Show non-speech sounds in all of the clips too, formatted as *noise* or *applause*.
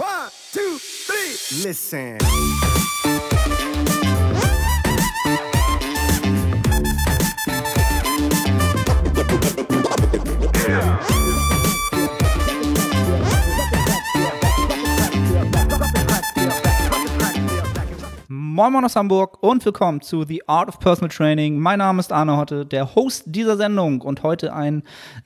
One, two, three. Listen. Moin Moin aus Hamburg und willkommen zu The Art of Personal Training. Mein Name ist Arne Hotte, der Host dieser Sendung und heute ein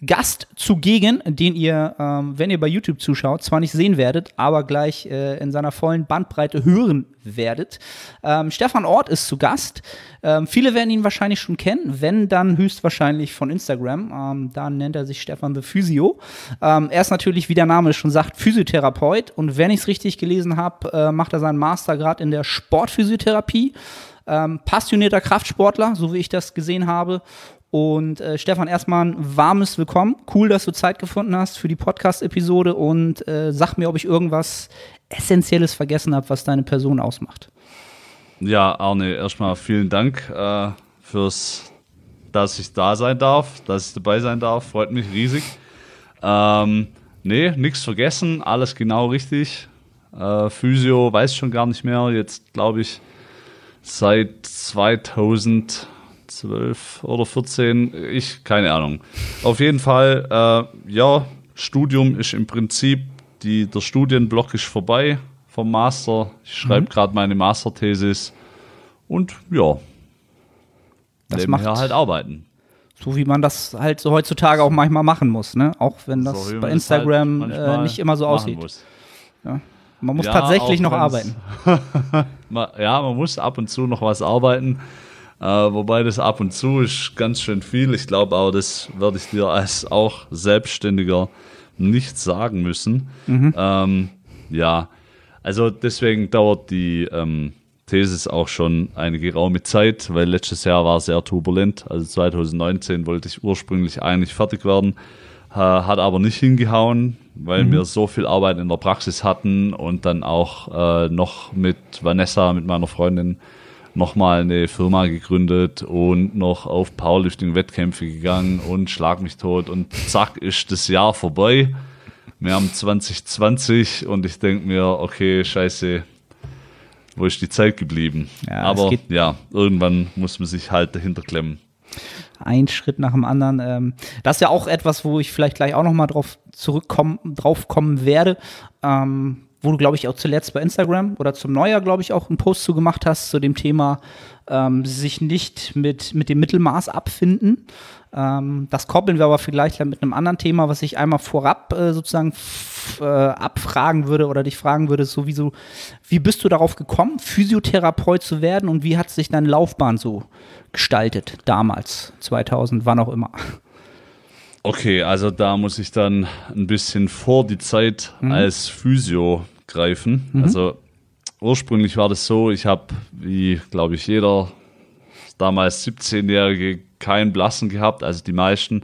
Gast zugegen, den ihr, ähm, wenn ihr bei YouTube zuschaut, zwar nicht sehen werdet, aber gleich äh, in seiner vollen Bandbreite hören werdet. Ähm, Stefan Ort ist zu Gast. Ähm, viele werden ihn wahrscheinlich schon kennen, wenn dann höchstwahrscheinlich von Instagram. Ähm, da nennt er sich Stefan the Physio. Ähm, er ist natürlich, wie der Name schon sagt, Physiotherapeut und wenn ich es richtig gelesen habe, äh, macht er seinen Master gerade in der Sportphysiotherapie. Ähm, passionierter Kraftsportler, so wie ich das gesehen habe. Und äh, Stefan, erstmal ein warmes Willkommen. Cool, dass du Zeit gefunden hast für die Podcast-Episode und äh, sag mir, ob ich irgendwas Essentielles vergessen habe, was deine Person ausmacht. Ja, Arne, erstmal vielen Dank äh, fürs, dass ich da sein darf, dass ich dabei sein darf. Freut mich riesig. Ähm, nee, nichts vergessen, alles genau richtig. Äh, Physio weiß schon gar nicht mehr. Jetzt glaube ich seit 2012 oder 14, ich keine Ahnung. Auf jeden Fall, äh, ja, Studium ist im Prinzip, die, der Studienblock ist vorbei vom Master. Ich schreibe Mhm. gerade meine Masterthesis und ja, Das macht- halt arbeiten. So wie man das halt so heutzutage auch manchmal machen muss, ne? Auch wenn das So bei das Instagram halt nicht immer so aussieht. muss. Man muss Ja, tatsächlich noch arbeiten. *laughs* *laughs* Ja, man muss ab und zu noch was arbeiten. Äh, wobei das ab und zu ist ganz schön viel. Ich glaube aber, das werde ich dir als auch Selbstständiger nicht sagen müssen. Ähm, ja, also deswegen dauert die ähm, Thesis auch schon eine geraume Zeit, weil letztes Jahr war sehr turbulent. Also 2019 wollte ich ursprünglich eigentlich fertig werden, äh, hat aber nicht hingehauen, weil wir so viel Arbeit in der Praxis hatten und dann auch äh, noch mit Vanessa, mit meiner Freundin, nochmal eine Firma gegründet und noch auf Powerlifting-Wettkämpfe gegangen und schlag mich tot und zack ist das Jahr vorbei. Wir haben 2020 und ich denke mir, okay, scheiße, wo ist die Zeit geblieben? Ja, Aber ja, irgendwann muss man sich halt dahinter klemmen. Ein Schritt nach dem anderen. Ähm, das ist ja auch etwas, wo ich vielleicht gleich auch noch mal drauf zurückkommen, drauf kommen werde. Ähm, wo du, glaube ich, auch zuletzt bei Instagram oder zum Neujahr, glaube ich, auch einen Post zu gemacht hast zu dem Thema ähm, sich nicht mit, mit dem Mittelmaß abfinden. Ähm, das koppeln wir aber vielleicht mit einem anderen Thema, was ich einmal vorab äh, sozusagen äh, abfragen würde oder dich fragen würde, sowieso, wie bist du darauf gekommen, Physiotherapeut zu werden und wie hat sich deine Laufbahn so gestaltet damals, 2000, wann auch immer? Okay, also da muss ich dann ein bisschen vor die Zeit als Physio greifen. Also ursprünglich war das so, ich habe, wie glaube ich jeder damals 17-Jährige, keinen Blassen gehabt, also die meisten.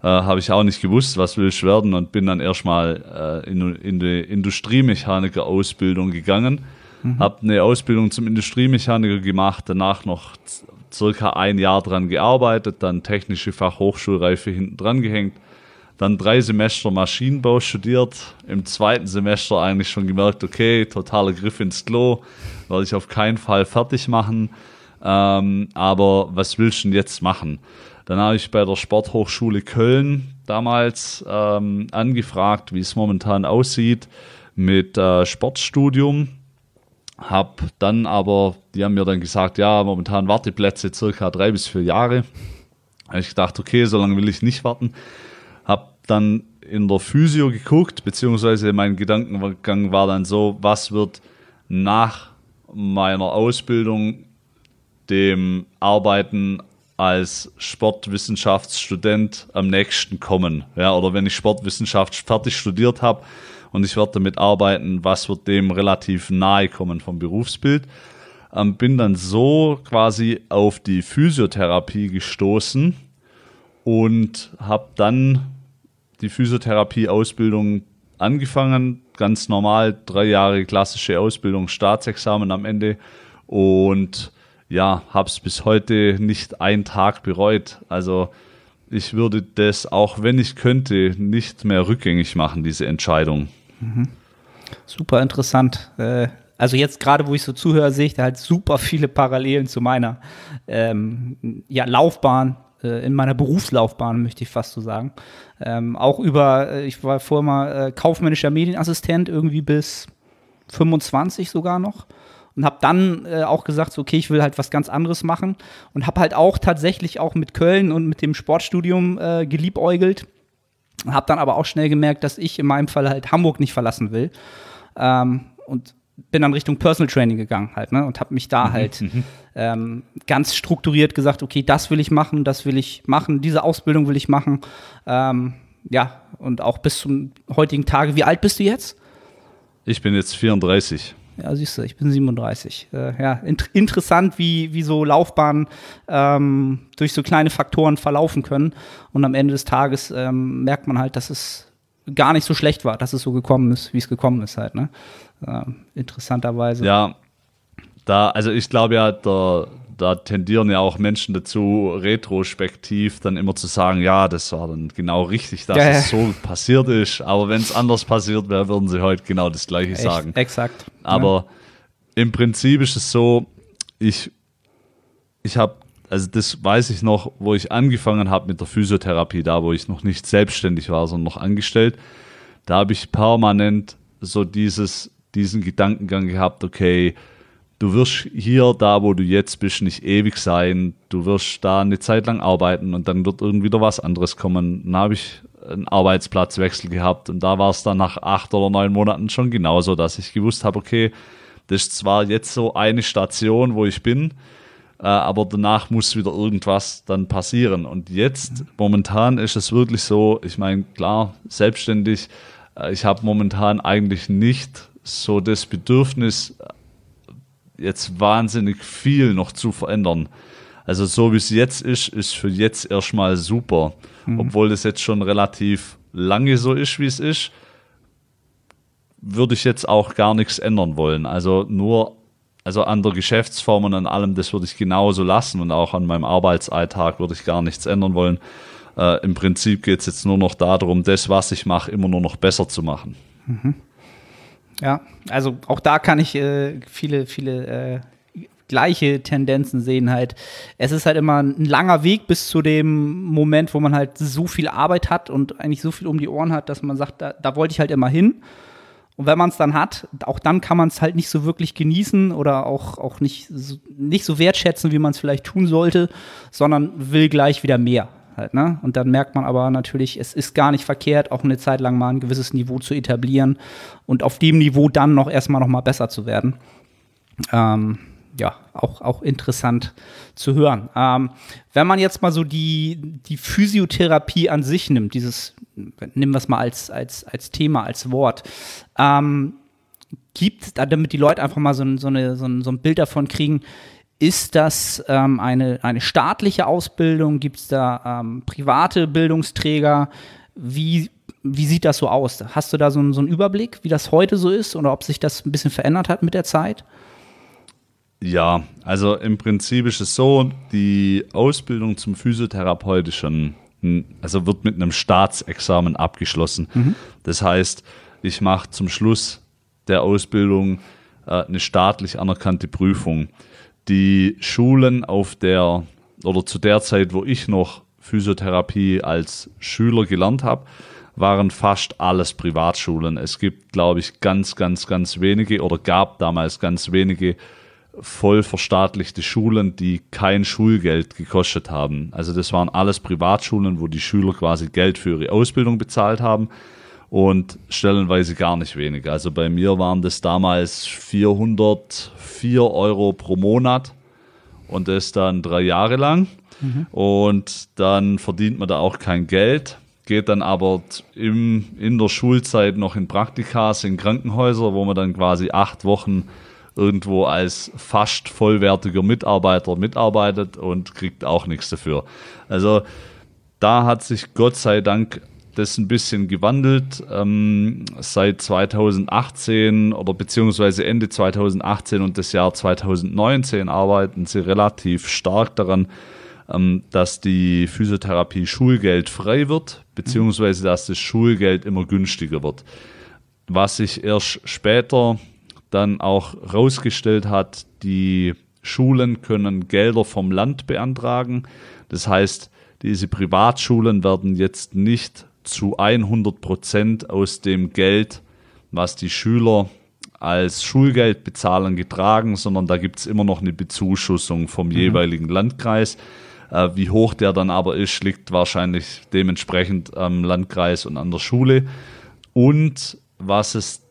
Äh, habe ich auch nicht gewusst, was will ich werden und bin dann erstmal äh, in, in die Industriemechaniker-Ausbildung gegangen. Habe eine Ausbildung zum Industriemechaniker gemacht, danach noch circa ein Jahr dran gearbeitet, dann technische Fachhochschulreife hinten dran gehängt, dann drei Semester Maschinenbau studiert, im zweiten Semester eigentlich schon gemerkt, okay, totaler Griff ins Klo, werde ich auf keinen Fall fertig machen, ähm, aber was willst du denn jetzt machen? Dann habe ich bei der Sporthochschule Köln damals ähm, angefragt, wie es momentan aussieht mit äh, Sportstudium. Hab dann aber, die haben mir dann gesagt, ja, momentan Warteplätze circa drei bis vier Jahre. Habe ich gedacht, okay, so lange will ich nicht warten. Hab dann in der Physio geguckt, beziehungsweise mein Gedankengang war dann so, was wird nach meiner Ausbildung dem Arbeiten als Sportwissenschaftsstudent am nächsten kommen. Ja, oder wenn ich Sportwissenschaft fertig studiert habe und ich werde damit arbeiten, was wird dem relativ nahe kommen vom Berufsbild. Ähm, bin dann so quasi auf die Physiotherapie gestoßen und habe dann die Physiotherapie-Ausbildung angefangen, ganz normal, drei Jahre klassische Ausbildung, Staatsexamen am Ende und ja, habe es bis heute nicht einen Tag bereut. Also ich würde das, auch wenn ich könnte, nicht mehr rückgängig machen, diese Entscheidung. Super interessant. Äh, also jetzt gerade, wo ich so zuhöre, sehe ich da halt super viele Parallelen zu meiner ähm, ja, Laufbahn, äh, in meiner Berufslaufbahn, möchte ich fast so sagen. Ähm, auch über, äh, ich war vorher mal äh, kaufmännischer Medienassistent, irgendwie bis 25 sogar noch. Und habe dann äh, auch gesagt, so, okay, ich will halt was ganz anderes machen. Und habe halt auch tatsächlich auch mit Köln und mit dem Sportstudium äh, geliebäugelt. Habe dann aber auch schnell gemerkt, dass ich in meinem Fall halt Hamburg nicht verlassen will. Ähm, und bin dann Richtung Personal Training gegangen halt, ne? Und habe mich da mhm, halt mhm. ähm, ganz strukturiert gesagt, okay, das will ich machen, das will ich machen, diese Ausbildung will ich machen. Ähm, ja, und auch bis zum heutigen Tage. Wie alt bist du jetzt? Ich bin jetzt 34. Ja, siehst du, ich bin 37. Äh, ja, int interessant, wie, wie so Laufbahnen ähm, durch so kleine Faktoren verlaufen können. Und am Ende des Tages ähm, merkt man halt, dass es gar nicht so schlecht war, dass es so gekommen ist, wie es gekommen ist halt. Ne? Äh, interessanterweise. Ja, da, also ich glaube ja, der, da tendieren ja auch Menschen dazu, retrospektiv dann immer zu sagen, ja, das war dann genau richtig, dass ja, es so passiert ist. Aber wenn es anders passiert wäre, würden sie heute genau das Gleiche Echt, sagen. Exakt. Aber ja. im Prinzip ist es so, ich, ich habe, also das weiß ich noch, wo ich angefangen habe mit der Physiotherapie, da wo ich noch nicht selbstständig war, sondern noch angestellt, da habe ich permanent so dieses, diesen Gedankengang gehabt, okay, du wirst hier, da wo du jetzt bist, nicht ewig sein. Du wirst da eine Zeit lang arbeiten und dann wird irgendwie wieder was anderes kommen. Dann habe ich einen Arbeitsplatzwechsel gehabt und da war es dann nach acht oder neun Monaten schon genauso, dass ich gewusst habe, okay, das ist zwar jetzt so eine Station, wo ich bin, äh, aber danach muss wieder irgendwas dann passieren. Und jetzt, momentan ist es wirklich so, ich meine, klar, selbstständig, äh, ich habe momentan eigentlich nicht so das Bedürfnis, jetzt wahnsinnig viel noch zu verändern. Also so wie es jetzt ist, ist für jetzt erstmal super. Mhm. Obwohl das jetzt schon relativ lange so ist, wie es ist, würde ich jetzt auch gar nichts ändern wollen. Also nur, also an der Geschäftsform und an allem, das würde ich genauso lassen und auch an meinem Arbeitsalltag würde ich gar nichts ändern wollen. Äh, Im Prinzip geht es jetzt nur noch darum, das, was ich mache, immer nur noch besser zu machen. Mhm. Ja, also auch da kann ich äh, viele, viele äh, gleiche Tendenzen sehen halt. Es ist halt immer ein langer Weg bis zu dem Moment, wo man halt so viel Arbeit hat und eigentlich so viel um die Ohren hat, dass man sagt, da, da wollte ich halt immer hin. Und wenn man es dann hat, auch dann kann man es halt nicht so wirklich genießen oder auch, auch nicht, so, nicht so wertschätzen, wie man es vielleicht tun sollte, sondern will gleich wieder mehr halt, ne? Und dann merkt man aber natürlich, es ist gar nicht verkehrt, auch eine Zeit lang mal ein gewisses Niveau zu etablieren und auf dem Niveau dann noch erstmal noch mal besser zu werden. Ähm, ja, auch, auch interessant zu hören. Ähm, wenn man jetzt mal so die, die Physiotherapie an sich nimmt, dieses, nehmen wir es mal als, als, als Thema, als Wort, ähm, gibt, damit die Leute einfach mal so, so, eine, so, ein, so ein Bild davon kriegen, ist das ähm, eine, eine staatliche Ausbildung? Gibt es da ähm, private Bildungsträger? Wie, wie sieht das so aus? Hast du da so, so einen Überblick, wie das heute so ist oder ob sich das ein bisschen verändert hat mit der Zeit? Ja, also im Prinzip ist es so, die Ausbildung zum Physiotherapeutischen, hm, also wird mit einem Staatsexamen abgeschlossen. Mhm. Das heißt, ich mache zum Schluss der Ausbildung äh, eine staatlich anerkannte Prüfung die Schulen auf der oder zu der Zeit, wo ich noch Physiotherapie als Schüler gelernt habe, waren fast alles Privatschulen. Es gibt, glaube ich, ganz, ganz, ganz wenige oder gab damals ganz wenige voll verstaatlichte Schulen, die kein Schulgeld gekostet haben. Also das waren alles Privatschulen, wo die Schüler quasi Geld für ihre Ausbildung bezahlt haben und stellenweise gar nicht wenig. Also bei mir waren das damals 404 Euro pro Monat und das dann drei Jahre lang. Mhm. Und dann verdient man da auch kein Geld, geht dann aber im, in der Schulzeit noch in Praktikas in Krankenhäuser, wo man dann quasi acht Wochen irgendwo als fast vollwertiger Mitarbeiter mitarbeitet und kriegt auch nichts dafür. Also da hat sich Gott sei Dank das ein bisschen gewandelt. Ähm, seit 2018 oder beziehungsweise Ende 2018 und das Jahr 2019 arbeiten sie relativ stark daran, ähm, dass die Physiotherapie schulgeldfrei wird, beziehungsweise dass das Schulgeld immer günstiger wird. was sich erst später dann auch rausgestellt hat, die Schulen können Gelder vom Land beantragen. Das heißt, diese Privatschulen werden jetzt nicht zu 100 Prozent aus dem Geld, was die Schüler als Schulgeld bezahlen, getragen, sondern da gibt es immer noch eine Bezuschussung vom mhm. jeweiligen Landkreis. Äh, wie hoch der dann aber ist, liegt wahrscheinlich dementsprechend am Landkreis und an der Schule. Und was es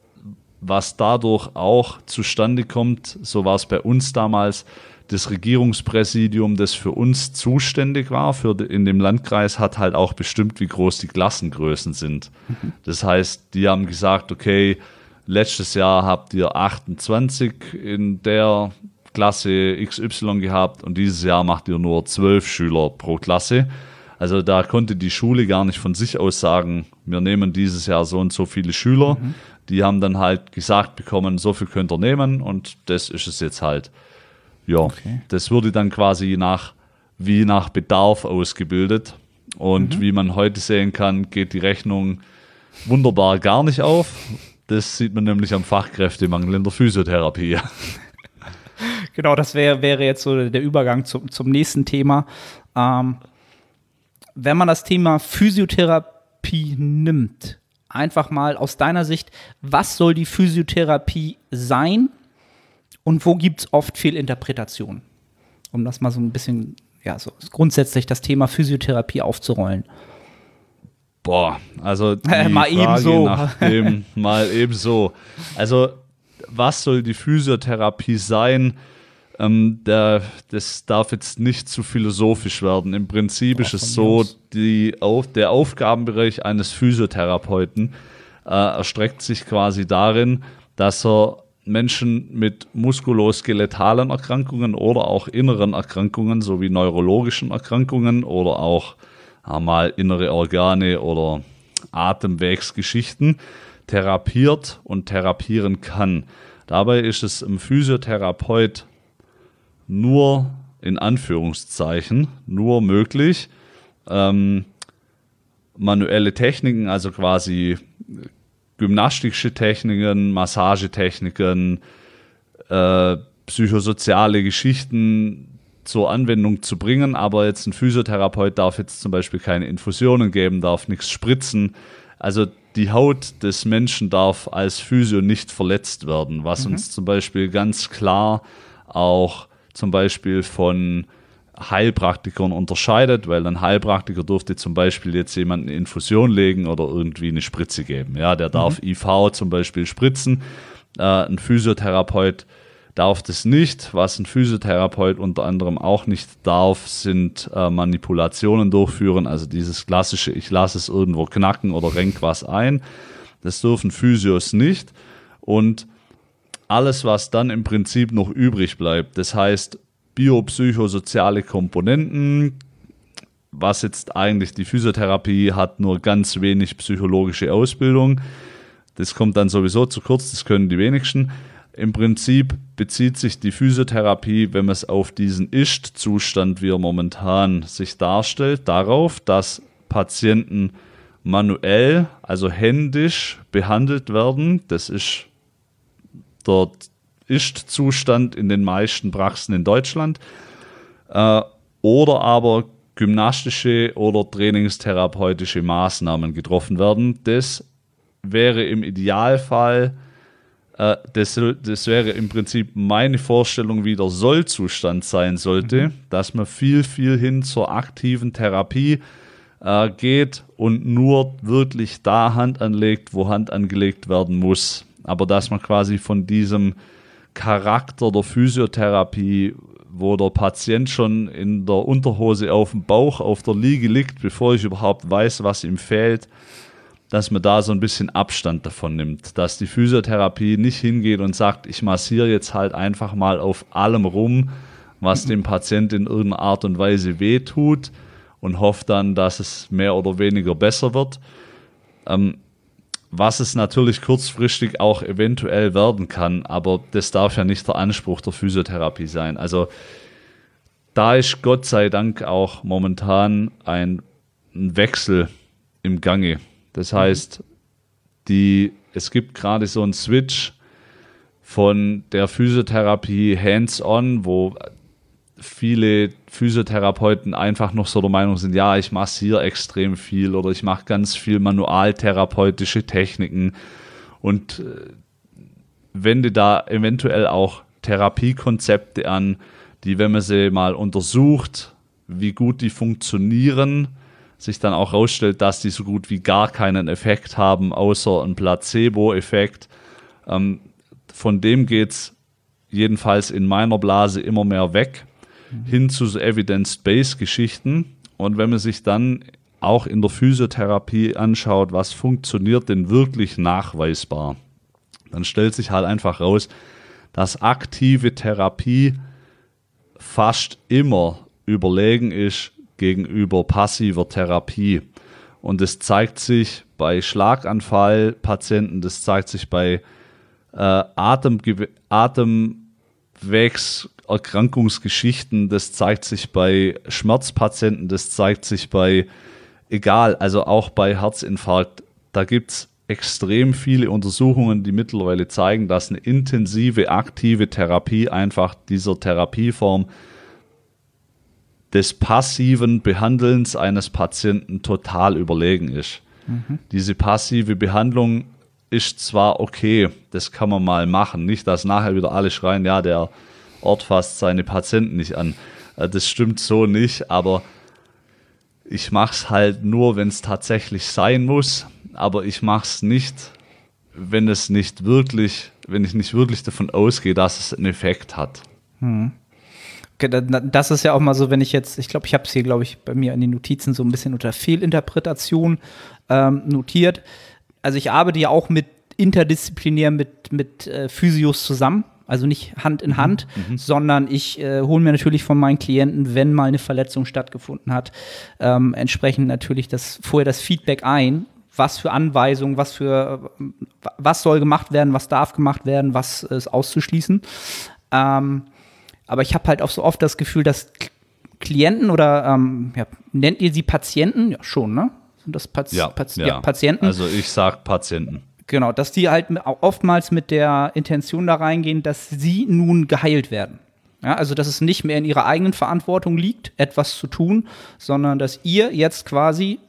was dadurch auch zustande kommt, so war es bei uns damals, das Regierungspräsidium, das für uns zuständig war, für in dem Landkreis, hat halt auch bestimmt, wie groß die Klassengrößen sind. Mhm. Das heißt, die haben gesagt, okay, letztes Jahr habt ihr 28 in der Klasse XY gehabt und dieses Jahr macht ihr nur 12 Schüler pro Klasse. Also da konnte die Schule gar nicht von sich aus sagen, wir nehmen dieses Jahr so und so viele Schüler. Mhm. Die haben dann halt gesagt bekommen, so viel könnt ihr nehmen und das ist es jetzt halt. Ja, okay. das wurde dann quasi nach, wie nach Bedarf ausgebildet. Und mhm. wie man heute sehen kann, geht die Rechnung wunderbar gar nicht auf. Das sieht man nämlich am Fachkräftemangel in der Physiotherapie. *laughs* Genau, das wär, wäre jetzt so der Übergang zum, zum nächsten Thema. Ähm, wenn man das Thema Physiotherapie nimmt, einfach mal aus deiner Sicht, was soll die Physiotherapie sein und wo gibt es oft Fehlinterpretationen? Um das mal so ein bisschen, ja, so grundsätzlich das Thema Physiotherapie aufzurollen. Boah, also *laughs* mal ebenso. Dem, mal ebenso. Also, was soll die Physiotherapie sein? Ähm, der, das darf jetzt nicht zu philosophisch werden. Im Prinzip ist es so, die, auf, der Aufgabenbereich eines Physiotherapeuten äh, erstreckt sich quasi darin, dass er Menschen mit muskuloskeletalen Erkrankungen oder auch inneren Erkrankungen sowie neurologischen Erkrankungen oder auch mal innere Organe oder Atemwegsgeschichten therapiert und therapieren kann. Dabei ist es im Physiotherapeut nur in Anführungszeichen nur möglich, ähm, manuelle Techniken, also quasi gymnastische Techniken, Massagetechniken, äh, psychosoziale Geschichten zur Anwendung zu bringen, aber jetzt ein Physiotherapeut darf jetzt zum Beispiel keine Infusionen geben, darf nichts spritzen. Also die Haut des Menschen darf als Physio nicht verletzt werden, was mhm. uns zum Beispiel ganz klar auch zum Beispiel von Heilpraktikern unterscheidet, weil ein Heilpraktiker durfte zum Beispiel jetzt jemanden eine Infusion legen oder irgendwie eine Spritze geben. Ja, der darf mhm. IV zum Beispiel spritzen. Äh, ein Physiotherapeut darf das nicht. Was ein Physiotherapeut unter anderem auch nicht darf, sind äh, Manipulationen durchführen. Also dieses klassische, ich lasse es irgendwo knacken oder renk was ein. Das dürfen Physios nicht. Und alles, was dann im Prinzip noch übrig bleibt. Das heißt, biopsychosoziale Komponenten, was jetzt eigentlich die Physiotherapie hat, nur ganz wenig psychologische Ausbildung. Das kommt dann sowieso zu kurz, das können die wenigsten. Im Prinzip bezieht sich die Physiotherapie, wenn man es auf diesen Ist-Zustand, wie er momentan sich darstellt, darauf, dass Patienten manuell, also händisch behandelt werden. Das ist der Ist-Zustand in den meisten Praxen in Deutschland. Äh, oder aber gymnastische oder trainingstherapeutische Maßnahmen getroffen werden. Das wäre im Idealfall, äh, das, das wäre im Prinzip meine Vorstellung, wie der Sollzustand sein sollte, mhm. dass man viel, viel hin zur aktiven Therapie äh, geht und nur wirklich da Hand anlegt, wo Hand angelegt werden muss aber dass man quasi von diesem Charakter der Physiotherapie, wo der Patient schon in der Unterhose auf dem Bauch auf der Liege liegt, bevor ich überhaupt weiß, was ihm fehlt, dass man da so ein bisschen Abstand davon nimmt, dass die Physiotherapie nicht hingeht und sagt, ich massiere jetzt halt einfach mal auf allem rum, was dem Patient in irgendeiner Art und Weise wehtut und hofft dann, dass es mehr oder weniger besser wird. Ähm, was es natürlich kurzfristig auch eventuell werden kann, aber das darf ja nicht der Anspruch der Physiotherapie sein. Also da ist Gott sei Dank auch momentan ein, Wechsel im Gange. Das heißt, die es gibt gerade so einen Switch von der Physiotherapie hands-on, wo viele Physiotherapeuten einfach noch so der Meinung sind, ja, ich massiere extrem viel oder ich mache ganz viel manualtherapeutische Techniken und äh, wende da eventuell auch Therapiekonzepte an, die, wenn man sie mal untersucht, wie gut die funktionieren, sich dann auch herausstellt, dass die so gut wie gar keinen Effekt haben, außer ein Placebo-Effekt. Ähm, von dem geht es jedenfalls in meiner Blase immer mehr weg, hin zu so Evidence-Based-Geschichten. Und wenn man sich dann auch in der Physiotherapie anschaut, was funktioniert denn wirklich nachweisbar, dann stellt sich halt einfach raus, dass aktive Therapie fast immer überlegen ist gegenüber passiver Therapie. Und das zeigt sich bei Schlaganfallpatienten, das zeigt sich bei äh, Atemge Atemwegserkrankungsgeschichten, das zeigt sich bei Schmerzpatienten, das zeigt sich bei, egal, also auch bei Herzinfarkt, da gibt es extrem viele Untersuchungen, die mittlerweile zeigen, dass eine intensive, aktive Therapie einfach dieser Therapieform des passiven Behandelns eines Patienten total überlegen ist. Mhm. Diese passive Behandlung ist zwar okay, das kann man mal machen, nicht, dass nachher wieder alle schreien, ja, der Ort fasst seine Patienten nicht an. Äh, das stimmt so nicht, aber ich mache es halt nur, wenn es tatsächlich sein muss, aber ich mache es nicht, wenn es nicht wirklich, wenn ich nicht wirklich davon ausgehe, dass es einen Effekt hat. Hm. Das ist ja auch mal so, wenn ich jetzt, ich glaube, ich habe es hier, glaube ich, bei mir in den Notizen so ein bisschen unter Fehlinterpretation ähm, notiert. Also ich arbeite ja auch mit interdisziplinär mit, mit äh, Physios zusammen. Also nicht Hand in mhm. Hand, mhm. sondern ich äh, hole mir natürlich von meinen Klienten, wenn mal eine Verletzung stattgefunden hat, ähm, entsprechend natürlich das, vorher das Feedback ein, was für Anweisungen, was für was soll gemacht werden, was darf gemacht werden, was ist auszuschließen. Ähm, aber ich habe halt auch so oft das Gefühl, dass Klienten oder ähm, ja, nennt ihr sie Patienten? Ja, schon, ne? Sind das Paz ja, ja. ja, Patienten? Also ich sage Patienten. Genau, dass die halt oftmals mit der Intention da reingehen, dass sie nun geheilt werden. Ja, also dass es nicht mehr in ihrer eigenen Verantwortung liegt, etwas zu tun, sondern dass ihr jetzt quasi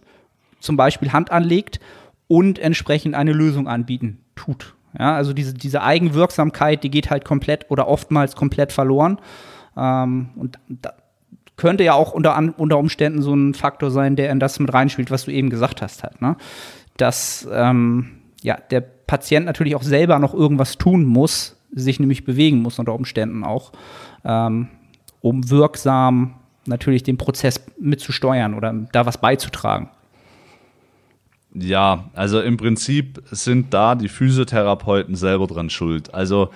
zum Beispiel Hand anlegt und entsprechend eine Lösung anbieten tut. Ja, also diese, diese Eigenwirksamkeit, die geht halt komplett oder oftmals komplett verloren. Ähm, und da könnte ja auch unter, unter Umständen so ein Faktor sein, der in das mit reinspielt, was du eben gesagt hast halt. Ne? Dass ähm, ja, der Patient natürlich auch selber noch irgendwas tun muss, sich nämlich bewegen muss unter Umständen auch, ähm, um wirksam natürlich den Prozess mitzusteuern oder da was beizutragen. Ja, also im Prinzip sind da die Physiotherapeuten selber dran schuld. Also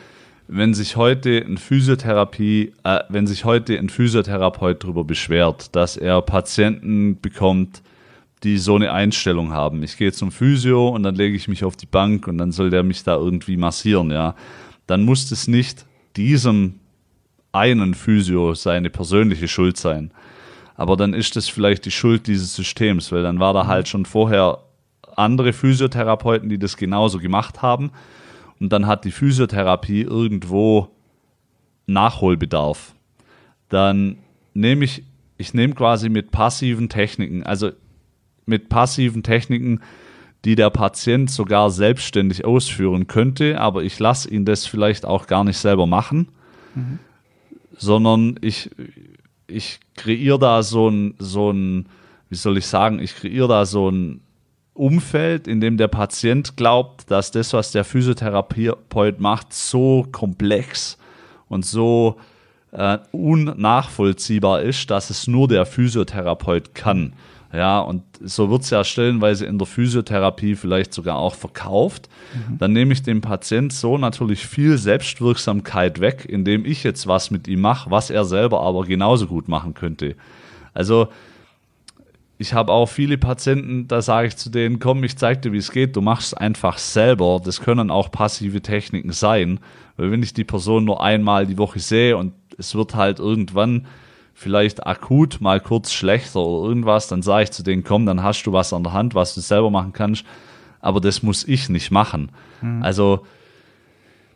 wenn sich heute ein Physiotherapie, äh, wenn sich heute ein Physiotherapeut darüber beschwert, dass er Patienten bekommt, die so eine Einstellung haben. Ich gehe zum Physio und dann lege ich mich auf die Bank und dann soll der mich da irgendwie massieren, ja. Dann muss es nicht diesem einen Physio seine persönliche Schuld sein. Aber dann ist es vielleicht die Schuld dieses Systems, weil dann war da halt schon vorher andere Physiotherapeuten, die das genauso gemacht haben. Und dann hat die Physiotherapie irgendwo Nachholbedarf. Dann nehme ich, ich nehme quasi mit passiven Techniken, also mit passiven Techniken, die der Patient sogar selbstständig ausführen könnte, aber ich lasse ihn das vielleicht auch gar nicht selber machen, mhm. sondern ich, ich kreiere da so ein, so ein, wie soll ich sagen, ich kreiere da so ein Umfeld, in dem der Patient glaubt, dass das, was der Physiotherapeut macht, so komplex und so äh, unnachvollziehbar ist, dass es nur der Physiotherapeut kann. Ja, und so wird es ja stellenweise in der Physiotherapie vielleicht sogar auch verkauft. Mhm. Dann nehme ich dem Patient so natürlich viel Selbstwirksamkeit weg, indem ich jetzt was mit ihm mache, was er selber aber genauso gut machen könnte. Also ich habe auch viele Patienten, da sage ich zu denen, komm, ich zeige dir, wie es geht, du machst es einfach selber. Das können auch passive Techniken sein. Weil wenn ich die Person nur einmal die Woche sehe und es wird halt irgendwann vielleicht akut mal kurz schlechter oder irgendwas, dann sage ich zu denen, komm, dann hast du was an der Hand, was du selber machen kannst. aber das muss ich nicht machen. Also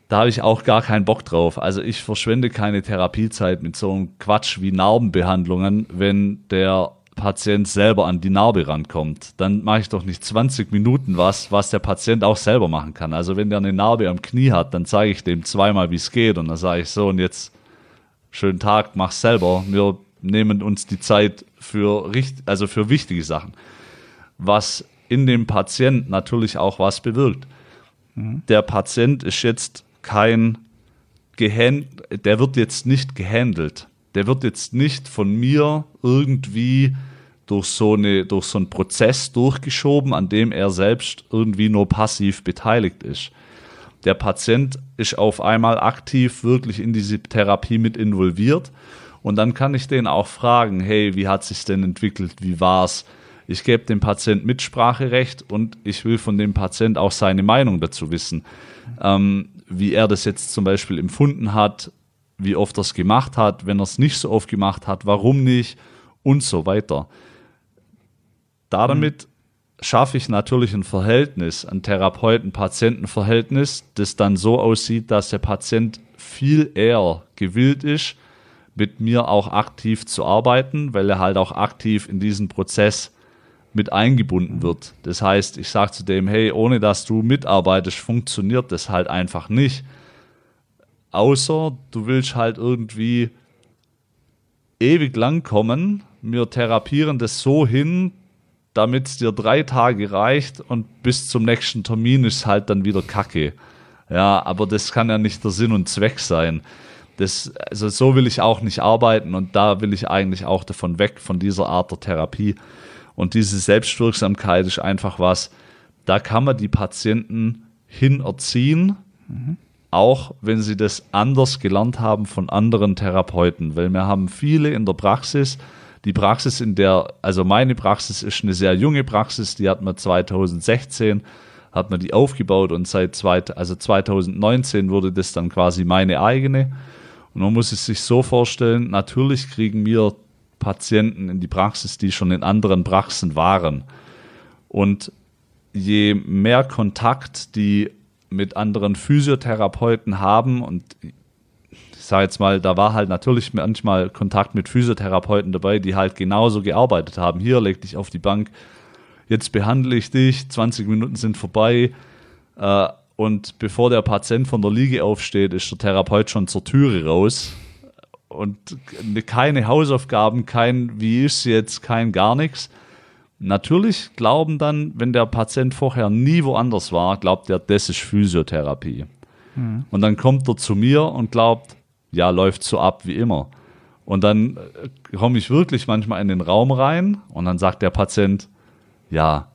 da habe ich auch gar keinen Bock drauf. Also ich verschwende keine Therapiezeit mit so einem Quatsch wie Narbenbehandlungen, wenn der Patient selber an die Narbe rankommt. Dann mache ich doch nicht 20 Minuten was, was der Patient auch selber machen kann. Also wenn der eine Narbe am Knie hat, dann zeige ich dem zweimal, wie es geht und dann sage ich so und jetzt schönen Tag, mach's selber. Wir nehmen uns die Zeit für, richt also für wichtige Sachen. Was in dem Patient natürlich auch was bewirkt. Der Patient ist jetzt kein gehand der wird jetzt nicht gehandelt. Der wird jetzt nicht von mir irgendwie durch so, eine, durch so einen Prozess durchgeschoben, an dem er selbst irgendwie nur passiv beteiligt ist. Der Patient ist auf einmal aktiv wirklich in diese Therapie mit involviert und dann kann ich den auch fragen, hey, wie hat sich denn entwickelt, wie war's? Ich gebe dem Patient Mitspracherecht und ich will von dem Patient auch seine Meinung dazu wissen. Ähm, wie er das jetzt zum Beispiel empfunden hat, wie oft er es gemacht hat, wenn er es nicht so oft gemacht hat, warum nicht und so weiter. Damit schaffe ich natürlich ein Verhältnis, ein Therapeuten-Patienten-Verhältnis, das dann so aussieht, dass der Patient viel eher gewillt ist, mit mir auch aktiv zu arbeiten, weil er halt auch aktiv in diesen Prozess mit eingebunden wird. Das heißt, ich sage zu dem, hey, ohne dass du mitarbeitest, funktioniert das halt einfach nicht. Außer du willst halt irgendwie ewig lang kommen. Wir therapieren das so hin, damit es dir drei Tage reicht und bis zum nächsten Termin ist halt dann wieder Kacke. Ja, aber das kann ja nicht der Sinn und Zweck sein. Das, also so will ich auch nicht arbeiten und da will ich eigentlich auch davon weg, von dieser Art der Therapie. Und diese Selbstwirksamkeit ist einfach was, da kann man die Patienten hinerziehen, auch wenn sie das anders gelernt haben von anderen Therapeuten. Weil wir haben viele in der Praxis, die Praxis in der, also meine Praxis ist eine sehr junge Praxis, die hat man 2016, hat man die aufgebaut und seit zwei, also 2019 wurde das dann quasi meine eigene. Und man muss es sich so vorstellen, natürlich kriegen wir Patienten in die Praxis, die schon in anderen Praxen waren. Und je mehr Kontakt die mit anderen Physiotherapeuten haben und ich sage jetzt mal, da war halt natürlich manchmal Kontakt mit Physiotherapeuten dabei, die halt genauso gearbeitet haben. Hier leg dich auf die Bank, jetzt behandle ich dich, 20 Minuten sind vorbei äh, und bevor der Patient von der Liege aufsteht, ist der Therapeut schon zur Türe raus und keine Hausaufgaben, kein wie ist jetzt, kein gar nichts. Natürlich glauben dann, wenn der Patient vorher nie woanders war, glaubt er, das ist Physiotherapie. Und dann kommt er zu mir und glaubt, ja, läuft so ab wie immer. Und dann äh, komme ich wirklich manchmal in den Raum rein und dann sagt der Patient, ja,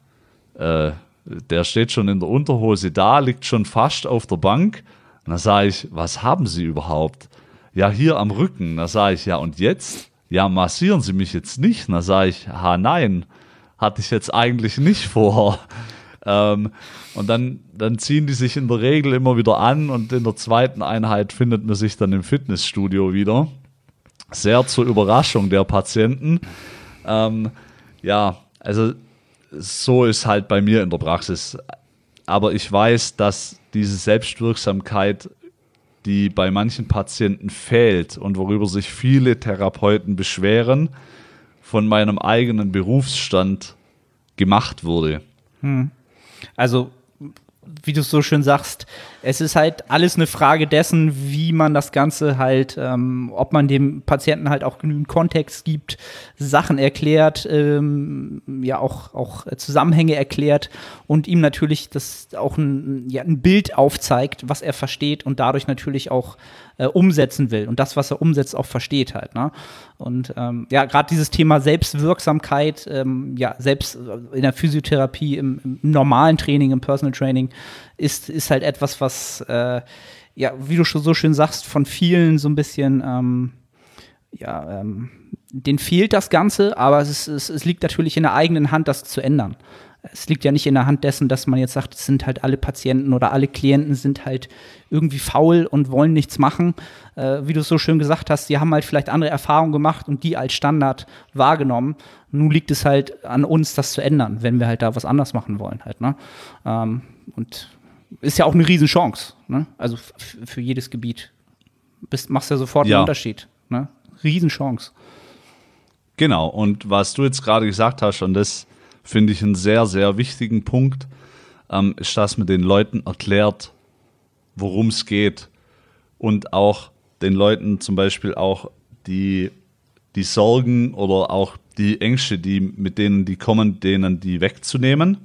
äh, der steht schon in der Unterhose da, liegt schon fast auf der Bank. Und dann sage ich, was haben Sie überhaupt? Ja, hier am Rücken. Da sage ich, ja, und jetzt? Ja, massieren Sie mich jetzt nicht. Da sage ich, ha, nein, hatte ich jetzt eigentlich nicht vor. Ähm, und dann, dann ziehen die sich in der Regel immer wieder an und in der zweiten Einheit findet man sich dann im Fitnessstudio wieder. Sehr zur Überraschung der Patienten. Ähm, ja, also so ist halt bei mir in der Praxis. Aber ich weiß, dass diese Selbstwirksamkeit, die bei manchen Patienten fehlt und worüber sich viele Therapeuten beschweren, von meinem eigenen Berufsstand gemacht wurde. Also, wie du es so schön sagst, es ist halt alles eine Frage dessen, wie man das Ganze halt, ähm, ob man dem Patienten halt auch genügend Kontext gibt, Sachen erklärt, ähm, ja auch, auch Zusammenhänge erklärt und ihm natürlich das auch ein, ja, ein Bild aufzeigt, was er versteht und dadurch natürlich auch äh, umsetzen will und das, was er umsetzt, auch versteht halt. Ne? Und ähm, ja, gerade dieses Thema Selbstwirksamkeit, ähm, ja, selbst in der Physiotherapie, im, im normalen Training, im Personal Training, ist, ist halt etwas, was, äh, ja, wie du schon so schön sagst, von vielen so ein bisschen, ähm, ja, ähm, denen fehlt das Ganze, aber es, ist, es, es liegt natürlich in der eigenen Hand, das zu ändern. Es liegt ja nicht in der Hand dessen, dass man jetzt sagt, es sind halt alle Patienten oder alle Klienten sind halt irgendwie faul und wollen nichts machen. Äh, wie du es so schön gesagt hast, die haben halt vielleicht andere Erfahrungen gemacht und die als Standard wahrgenommen. Nun liegt es halt an uns, das zu ändern, wenn wir halt da was anders machen wollen halt. Ne? Ähm, und ist ja auch eine Riesenchance, ne? also für jedes Gebiet. Bist, machst ja sofort Ja. einen Unterschied. Ne? Riesenchance. Genau, und was du jetzt gerade gesagt hast, und das finde ich einen sehr, sehr wichtigen Punkt, ähm, ist, dass man den Leuten erklärt, worum es geht. Und auch den Leuten zum Beispiel auch die, die Sorgen oder auch die Ängste, die, mit denen die kommen, denen die wegzunehmen,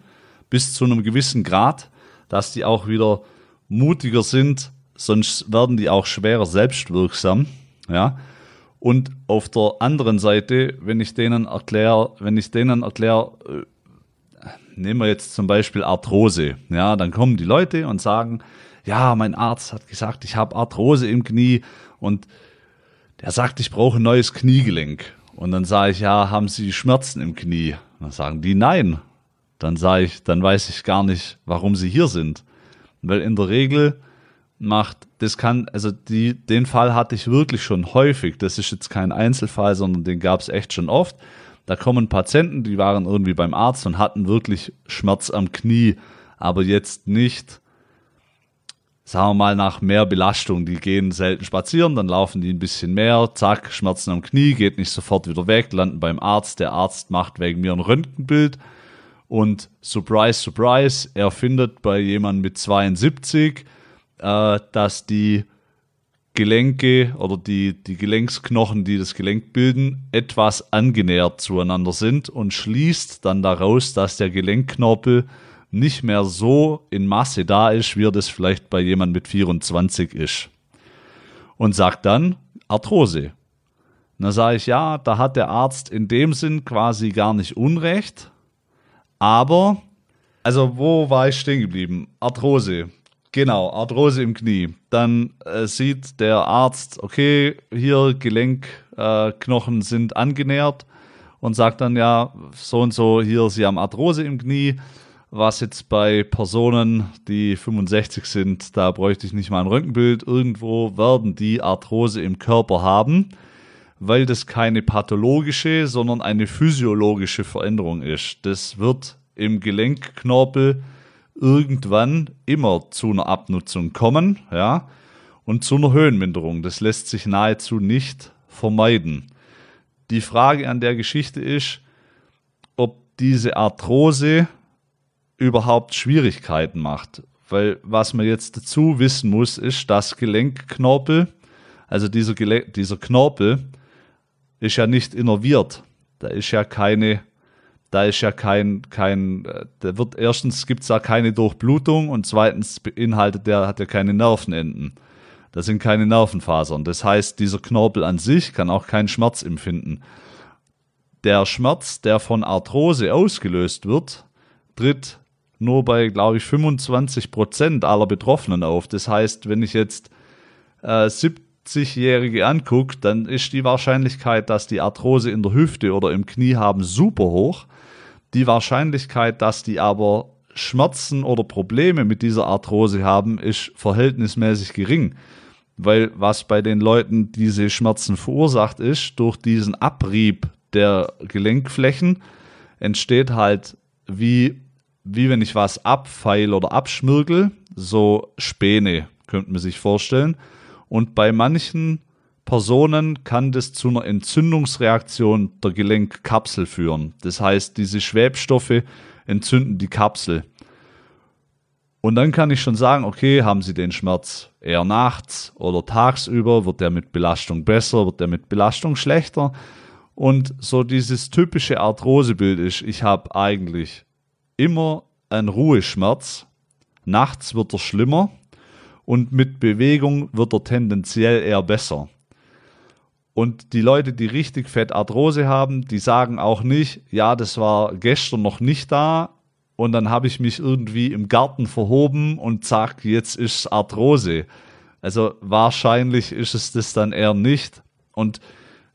bis zu einem gewissen Grad, dass die auch wieder mutiger sind, sonst werden die auch schwerer selbstwirksam. Ja. Und auf der anderen Seite, wenn ich denen erkläre, wenn ich denen erkläre, äh, nehmen wir jetzt zum Beispiel Arthrose, ja, dann kommen die Leute und sagen, ja, mein Arzt hat gesagt, ich habe Arthrose im Knie und der sagt, ich brauche ein neues Kniegelenk. Und dann sage ich, ja, haben Sie Schmerzen im Knie? Dann sagen die, nein. Dann sage ich, dann weiß ich gar nicht, warum Sie hier sind. Weil in der Regel macht, das kann, also die, den Fall hatte ich wirklich schon häufig. Das ist jetzt kein Einzelfall, sondern den gab es echt schon oft. Da kommen Patienten, die waren irgendwie beim Arzt und hatten wirklich Schmerz am Knie, aber jetzt nicht, sagen wir mal, nach mehr Belastung. Die gehen selten spazieren, dann laufen die ein bisschen mehr, zack, Schmerzen am Knie, geht nicht sofort wieder weg, landen beim Arzt. Der Arzt macht wegen mir ein Röntgenbild und surprise, surprise, er findet bei jemandem mit 72, äh, dass die Gelenke oder die, die Gelenksknochen, die das Gelenk bilden, etwas angenähert zueinander sind und schließt dann daraus, dass der Gelenkknorpel nicht mehr so in Masse da ist, wie er das vielleicht bei jemandem mit 24 ist. Und sagt dann Arthrose. Und sage ich, ja, da hat der Arzt in dem Sinn quasi gar nicht Unrecht, aber, also wo war ich stehen geblieben? Arthrose. Genau, Arthrose im Knie. Dann äh, sieht der Arzt, okay, hier Gelenkknochen äh, sind angenähert und sagt dann ja, so und so, hier, Sie haben Arthrose im Knie. Was jetzt bei Personen, die 65 sind, da bräuchte ich nicht mal ein Röntgenbild. Irgendwo werden die Arthrose im Körper haben, weil das keine pathologische, sondern eine physiologische Veränderung ist. Das wird im Gelenkknorpel irgendwann immer zu einer Abnutzung kommen, ja, und zu einer Höhenminderung. Das lässt sich nahezu nicht vermeiden. Die Frage an der Geschichte ist, ob diese Arthrose überhaupt Schwierigkeiten macht. Weil was man jetzt dazu wissen muss, ist, dass Gelenkknorpel, also dieser, Gelen dieser Knorpel, ist ja nicht innerviert. Da ist ja keine, da ist ja kein, kein, äh, da wird erstens gibt es da keine Durchblutung und zweitens beinhaltet der, hat er keine Nervenenden. Da sind keine Nervenfasern. Das heißt, dieser Knorpel an sich kann auch keinen Schmerz empfinden. Der Schmerz, der von Arthrose ausgelöst wird, tritt nur bei, glaube ich, 25 Prozent aller Betroffenen auf. Das heißt, wenn ich jetzt äh, 70-Jährige angucke, dann ist die Wahrscheinlichkeit, dass die Arthrose in der Hüfte oder im Knie haben, super hoch. Die Wahrscheinlichkeit, dass die aber Schmerzen oder Probleme mit dieser Arthrose haben, ist verhältnismäßig gering. Weil was bei den Leuten diese Schmerzen verursacht ist, durch diesen Abrieb der Gelenkflächen entsteht halt wie, wie wenn ich was abfeil oder abschmirgel, so Späne, könnte man sich vorstellen. Und bei manchen Personen kann das zu einer Entzündungsreaktion der Gelenkkapsel führen. Das heißt, diese Schwebstoffe entzünden die Kapsel. Und dann kann ich schon sagen, okay, haben Sie den Schmerz eher nachts oder tagsüber? Wird der mit Belastung besser? Wird der mit Belastung schlechter? Und so dieses typische Arthrosebild ist, ich habe eigentlich immer einen Ruheschmerz. Nachts wird er schlimmer und mit Bewegung wird er tendenziell eher besser. Und die Leute, die richtig fett Arthrose haben, die sagen auch nicht, ja, das war gestern noch nicht da und dann habe ich mich irgendwie im Garten verhoben und zack, jetzt ist Arthrose. Also wahrscheinlich ist es das dann eher nicht. Und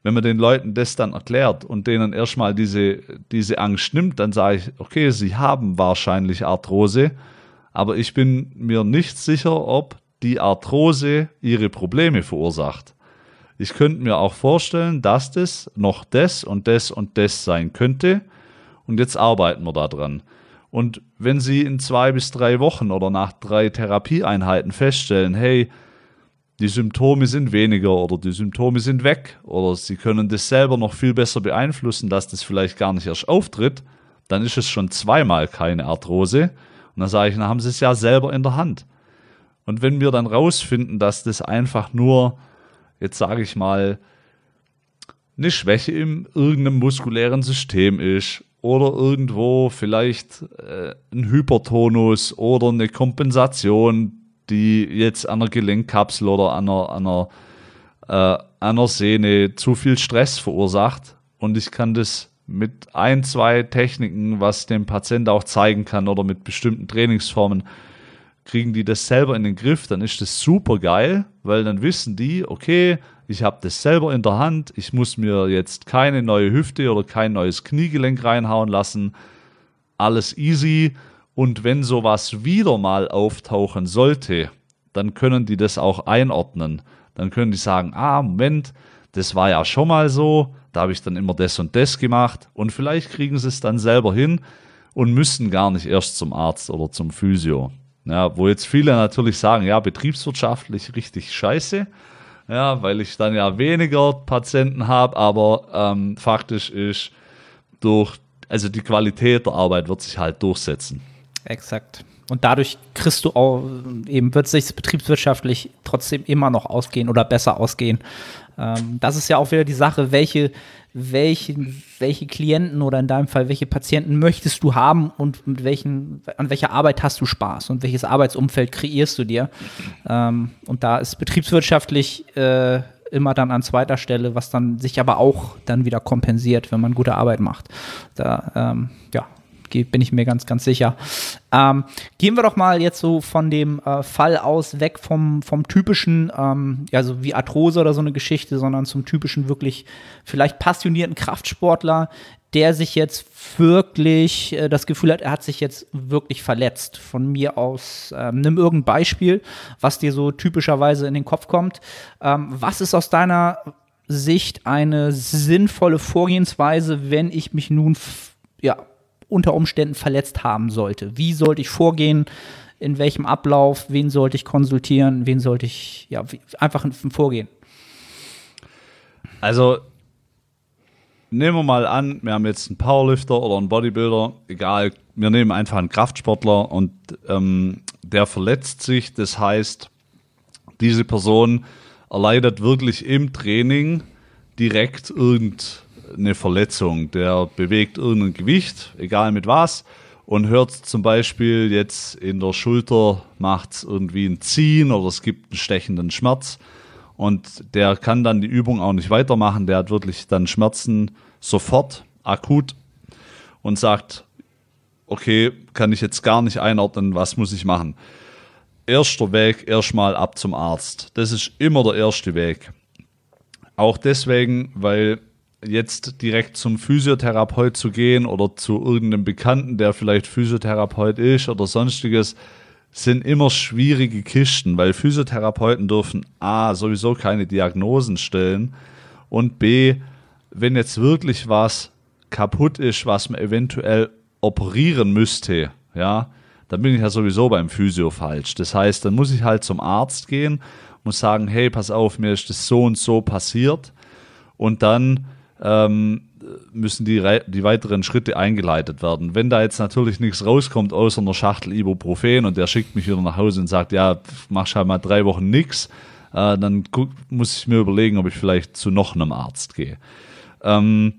wenn man den Leuten das dann erklärt und denen erstmal diese, diese Angst nimmt, dann sage ich, okay, sie haben wahrscheinlich Arthrose, aber ich bin mir nicht sicher, ob die Arthrose ihre Probleme verursacht. Ich könnte mir auch vorstellen, dass das noch das und das und das sein könnte. Und jetzt arbeiten wir daran. Und wenn Sie in zwei bis drei Wochen oder nach drei Therapieeinheiten feststellen, hey, die Symptome sind weniger oder die Symptome sind weg oder Sie können das selber noch viel besser beeinflussen, dass das vielleicht gar nicht erst auftritt, dann ist es schon zweimal keine Arthrose. Und dann sage ich, dann haben Sie es ja selber in der Hand. Und wenn wir dann rausfinden, dass das einfach nur jetzt sage ich mal, eine Schwäche im irgendeinem muskulären System ist oder irgendwo vielleicht äh, ein Hypertonus oder eine Kompensation, die jetzt an einer Gelenkkapsel oder an einer, an einer, äh, an einer Sehne zu viel Stress verursacht. Und ich kann das mit ein, zwei Techniken, was dem Patient auch zeigen kann oder mit bestimmten Trainingsformen kriegen die das selber in den Griff, dann ist das super geil, weil dann wissen die, okay, ich habe das selber in der Hand, ich muss mir jetzt keine neue Hüfte oder kein neues Kniegelenk reinhauen lassen, alles easy. Und wenn sowas wieder mal auftauchen sollte, dann können die das auch einordnen. Dann können die sagen, ah, Moment, das war ja schon mal so, da habe ich dann immer das und das gemacht und vielleicht kriegen sie es dann selber hin und müssen gar nicht erst zum Arzt oder zum Physio. Ja, wo jetzt viele natürlich sagen, ja, betriebswirtschaftlich richtig scheiße, ja, weil ich dann ja weniger Patienten habe, aber ähm, faktisch ist durch, also die Qualität der Arbeit wird sich halt durchsetzen. Exakt. Und dadurch kriegst du auch, eben wird sich betriebswirtschaftlich trotzdem immer noch ausgehen oder besser ausgehen. Ähm, das ist ja auch wieder die Sache, welche, welche, welche Klienten oder in deinem Fall welche Patienten möchtest du haben und mit welchen, an welcher Arbeit hast du Spaß und welches Arbeitsumfeld kreierst du dir. Ähm, und da ist betriebswirtschaftlich äh, immer dann an zweiter Stelle, was dann sich aber auch dann wieder kompensiert, wenn man gute Arbeit macht. Da, ähm, ja, bin ich mir ganz, ganz sicher. Ähm, gehen wir doch mal jetzt so von dem äh, Fall aus weg vom, vom typischen, ähm, ja, so wie Arthrose oder so eine Geschichte, sondern zum typischen wirklich vielleicht passionierten Kraftsportler, der sich jetzt wirklich äh, das Gefühl hat, er hat sich jetzt wirklich verletzt. Von mir aus, ähm, nimm irgendein Beispiel, was dir so typischerweise in den Kopf kommt. Ähm, was ist aus deiner Sicht eine sinnvolle Vorgehensweise, wenn ich mich nun ja, unter Umständen verletzt haben sollte. Wie sollte ich vorgehen? In welchem Ablauf? Wen sollte ich konsultieren? Wen sollte ich, ja, einfach ein Vorgehen? Also, nehmen wir mal an, wir haben jetzt einen Powerlifter oder einen Bodybuilder, egal, wir nehmen einfach einen Kraftsportler und ähm, der verletzt sich. Das heißt, diese Person erleidet wirklich im Training direkt irgendein eine Verletzung. Der bewegt irgendein Gewicht, egal mit was, und hört zum Beispiel jetzt in der Schulter, macht es irgendwie ein Ziehen oder es gibt einen stechenden Schmerz. Und der kann dann die Übung auch nicht weitermachen. Der hat wirklich dann Schmerzen sofort, akut und sagt, okay, kann ich jetzt gar nicht einordnen, was muss ich machen. Erster Weg, erstmal ab zum Arzt. Das ist immer der erste Weg. Auch deswegen, weil jetzt direkt zum Physiotherapeut zu gehen oder zu irgendeinem Bekannten, der vielleicht Physiotherapeut ist oder sonstiges, sind immer schwierige Kisten, weil Physiotherapeuten dürfen A, sowieso keine Diagnosen stellen und B, wenn jetzt wirklich was kaputt ist, was man eventuell operieren müsste, ja, dann bin ich ja sowieso beim Physio falsch. Das heißt, dann muss ich halt zum Arzt gehen, muss sagen, hey, pass auf, mir ist das so und so passiert und dann ähm, müssen die, die weiteren Schritte eingeleitet werden. Wenn da jetzt natürlich nichts rauskommt außer einer Schachtel Ibuprofen und der schickt mich wieder nach Hause und sagt, ja, mach halt mal drei Wochen nichts, äh, dann muss ich mir überlegen, ob ich vielleicht zu noch einem Arzt gehe. Ähm,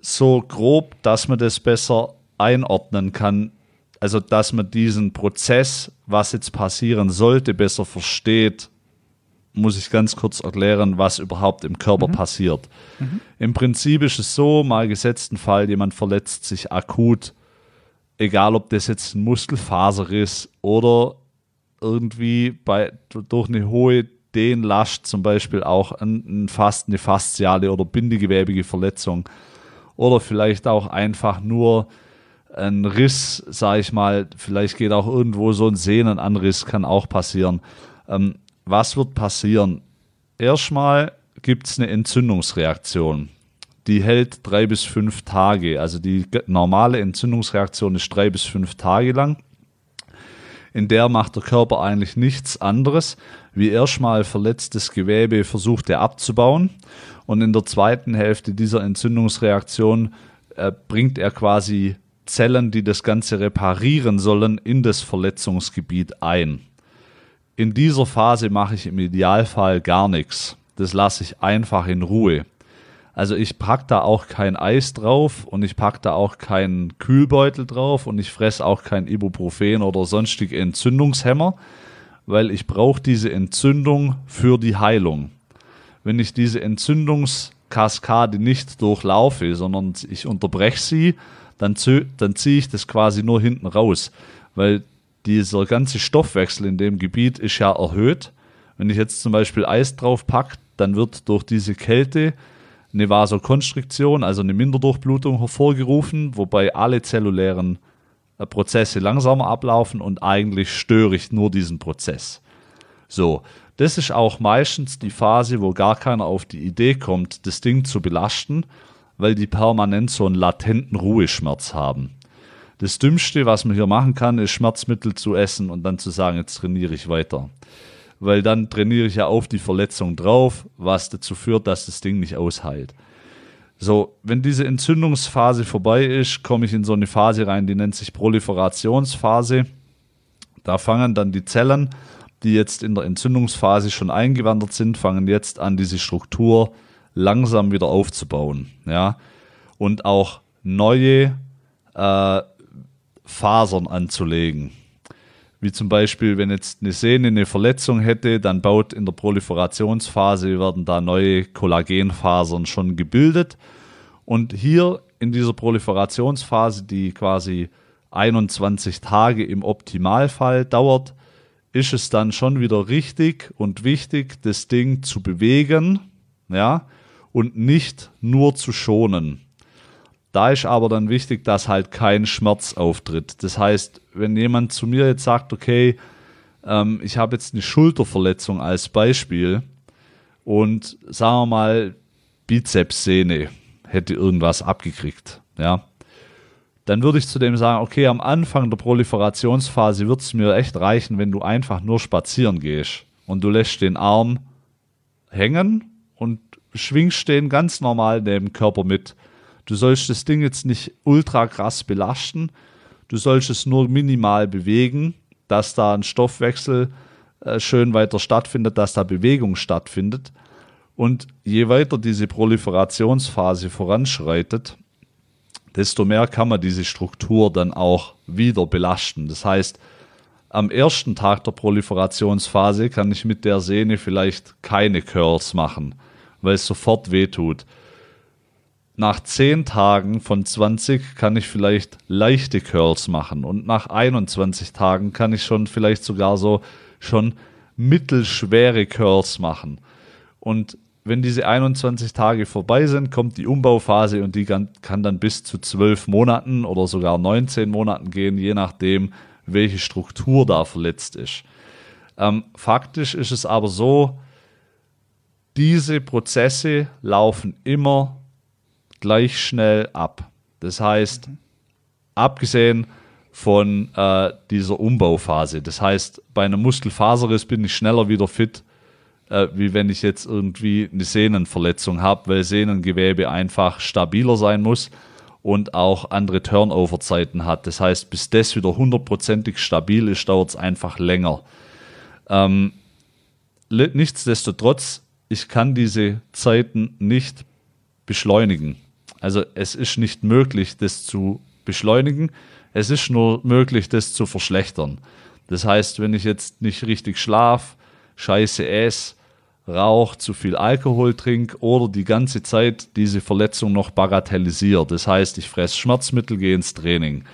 so grob, dass man das besser einordnen kann, also dass man diesen Prozess, was jetzt passieren sollte, besser versteht muss ich ganz kurz erklären, was überhaupt im Körper mhm. passiert. Mhm. Im Prinzip ist es so, mal gesetzten Fall, jemand verletzt sich akut, egal ob das jetzt ein Muskelfaser ist oder irgendwie bei, durch eine hohe Dehnlast, zum Beispiel auch ein, ein fast eine fasziale oder bindegewebige Verletzung oder vielleicht auch einfach nur ein Riss, sage ich mal, vielleicht geht auch irgendwo so ein Sehnenanriss, kann auch passieren. Ähm, was wird passieren? Erstmal gibt es eine Entzündungsreaktion. Die hält drei bis fünf Tage. Also die normale Entzündungsreaktion ist drei bis fünf Tage lang. In der macht der Körper eigentlich nichts anderes, wie erstmal verletztes Gewebe versucht er abzubauen. Und in der zweiten Hälfte dieser Entzündungsreaktion äh, bringt er quasi Zellen, die das Ganze reparieren sollen, in das Verletzungsgebiet ein. In dieser Phase mache ich im Idealfall gar nichts. Das lasse ich einfach in Ruhe. Also ich packe da auch kein Eis drauf und ich packe da auch keinen Kühlbeutel drauf und ich fresse auch kein Ibuprofen oder sonstige Entzündungshemmer, weil ich brauche diese Entzündung für die Heilung. Wenn ich diese Entzündungskaskade nicht durchlaufe, sondern ich unterbreche sie, dann, dann ziehe ich das quasi nur hinten raus, weil dieser ganze Stoffwechsel in dem Gebiet ist ja erhöht. Wenn ich jetzt zum Beispiel Eis drauf packe, dann wird durch diese Kälte eine Vasokonstriktion, also eine Minderdurchblutung hervorgerufen, wobei alle zellulären äh, Prozesse langsamer ablaufen und eigentlich störe ich nur diesen Prozess. So, das ist auch meistens die Phase, wo gar keiner auf die Idee kommt, das Ding zu belasten, weil die permanent so einen latenten Ruheschmerz haben. Das Dümmste, was man hier machen kann, ist Schmerzmittel zu essen und dann zu sagen, jetzt trainiere ich weiter. Weil dann trainiere ich ja auf die Verletzung drauf, was dazu führt, dass das Ding nicht ausheilt. So, wenn diese Entzündungsphase vorbei ist, komme ich in so eine Phase rein, die nennt sich Proliferationsphase. Da fangen dann die Zellen, die jetzt in der Entzündungsphase schon eingewandert sind, fangen jetzt an, diese Struktur langsam wieder aufzubauen. Ja? Und auch neue äh, Fasern anzulegen. Wie zum Beispiel, wenn jetzt eine Sehne eine Verletzung hätte, dann baut in der Proliferationsphase, werden da neue Kollagenfasern schon gebildet. Und hier in dieser Proliferationsphase, die quasi 21 Tage im Optimalfall dauert, ist es dann schon wieder richtig und wichtig, das Ding zu bewegen, ja, und nicht nur zu schonen. Da ist aber dann wichtig, dass halt kein Schmerz auftritt. Das heißt, wenn jemand zu mir jetzt sagt, okay, ähm, ich habe jetzt eine Schulterverletzung als Beispiel und sagen wir mal, Bizepssehne hätte irgendwas abgekriegt, ja, dann würde ich zu dem sagen, okay, am Anfang der Proliferationsphase wird es mir echt reichen, wenn du einfach nur spazieren gehst und du lässt den Arm hängen und schwingst den ganz normal neben dem Körper mit. Du sollst das Ding jetzt nicht ultra krass belasten. Du sollst es nur minimal bewegen, dass da ein Stoffwechsel äh, schön weiter stattfindet, dass da Bewegung stattfindet. Und je weiter diese Proliferationsphase voranschreitet, desto mehr kann man diese Struktur dann auch wieder belasten. Das heißt, am ersten Tag der Proliferationsphase kann ich mit der Sehne vielleicht keine Curls machen, weil es sofort wehtut nach 10 Tagen von 20 kann ich vielleicht leichte Curls machen und nach 21 Tagen kann ich schon vielleicht sogar so schon mittelschwere Curls machen. Und wenn diese 21 Tage vorbei sind, kommt die Umbauphase und die kann, dann bis zu 12 Monaten oder sogar 19 Monaten gehen, je nachdem, welche Struktur da verletzt ist. Ähm, faktisch ist es aber so, diese Prozesse laufen immer gleich schnell ab. Das heißt, abgesehen von äh, dieser Umbauphase. Das heißt, bei einem Muskelfaserriss bin ich schneller wieder fit, äh, wie wenn ich jetzt irgendwie eine Sehnenverletzung habe, weil Sehnengewebe einfach stabiler sein muss und auch andere Turnover-Zeiten hat. Das heißt, bis das wieder hundertprozentig stabil ist, dauert es einfach länger. Ähm, nichtsdestotrotz, ich kann diese Zeiten nicht beschleunigen. Also es ist nicht möglich, das zu beschleunigen. Es ist nur möglich, das zu verschlechtern. Das heißt, wenn ich jetzt nicht richtig schlaf, scheiße esse, rauche, zu viel Alkohol trinke oder die ganze Zeit diese Verletzung noch bagatellisiere. Das heißt, ich fresse Schmerzmittel, gehe ins Training,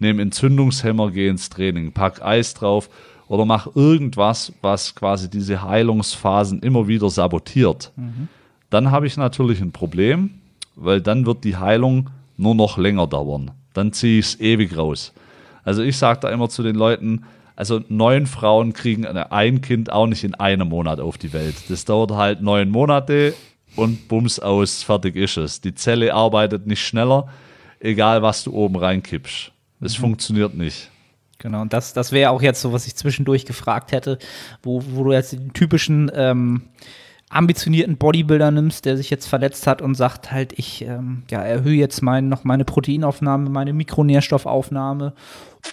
nehme Entzündungshemmer, gehe ins Training, pack Eis drauf oder mache irgendwas, was quasi diese Heilungsphasen immer wieder sabotiert, dann habe ich natürlich ein Problem, weil dann wird die Heilung nur noch länger dauern. Dann ziehe ich es ewig raus. Also ich sage da immer zu den Leuten, also neun Frauen kriegen ein Kind auch nicht in einem Monat auf die Welt. Das dauert halt neun Monate und bums aus, fertig ist es. Die Zelle arbeitet nicht schneller, egal was du oben reinkippst. Es mhm. funktioniert nicht. Genau, und das, das wäre auch jetzt so, was ich zwischendurch gefragt hätte, wo, wo du jetzt den typischen ähm, ambitionierten Bodybuilder nimmst, der sich jetzt verletzt hat und sagt halt, ich ähm, ja, erhöhe jetzt mein, noch meine Proteinaufnahme, meine Mikronährstoffaufnahme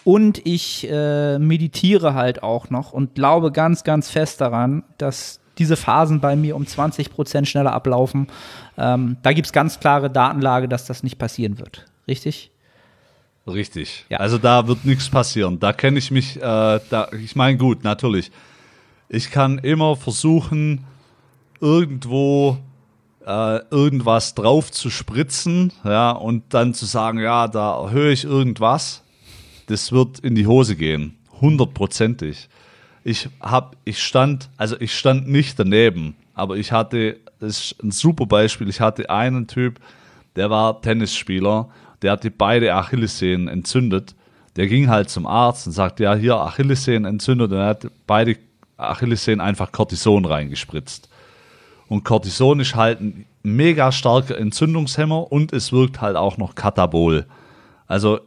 und ich äh, meditiere halt auch noch und glaube ganz, ganz fest daran, dass diese Phasen bei mir um 20 Prozent schneller ablaufen. Ähm, da gibt es ganz klare Datenlage, dass das nicht passieren wird. Richtig? Richtig. Ja. Also da wird nichts passieren. Da kenne ich mich, äh, da, ich meine, gut, natürlich. Ich kann immer versuchen, irgendwo äh, irgendwas drauf zu spritzen, ja, und dann zu sagen, ja, da höre ich irgendwas. Das wird in die Hose gehen. Hundertprozentig. Ich hab, ich stand, also ich stand nicht daneben, aber ich hatte, das ist ein super Beispiel, ich hatte einen Typ, der war Tennisspieler, der hatte beide Achillessehnen entzündet. Der ging halt zum Arzt und sagte, ja, hier Achillessehnen entzündet und er hat beide Achillessehnen einfach Cortison reingespritzt. Und Cortison ist halt ein mega starker Entzündungshemmer und es wirkt halt auch noch katabol. Also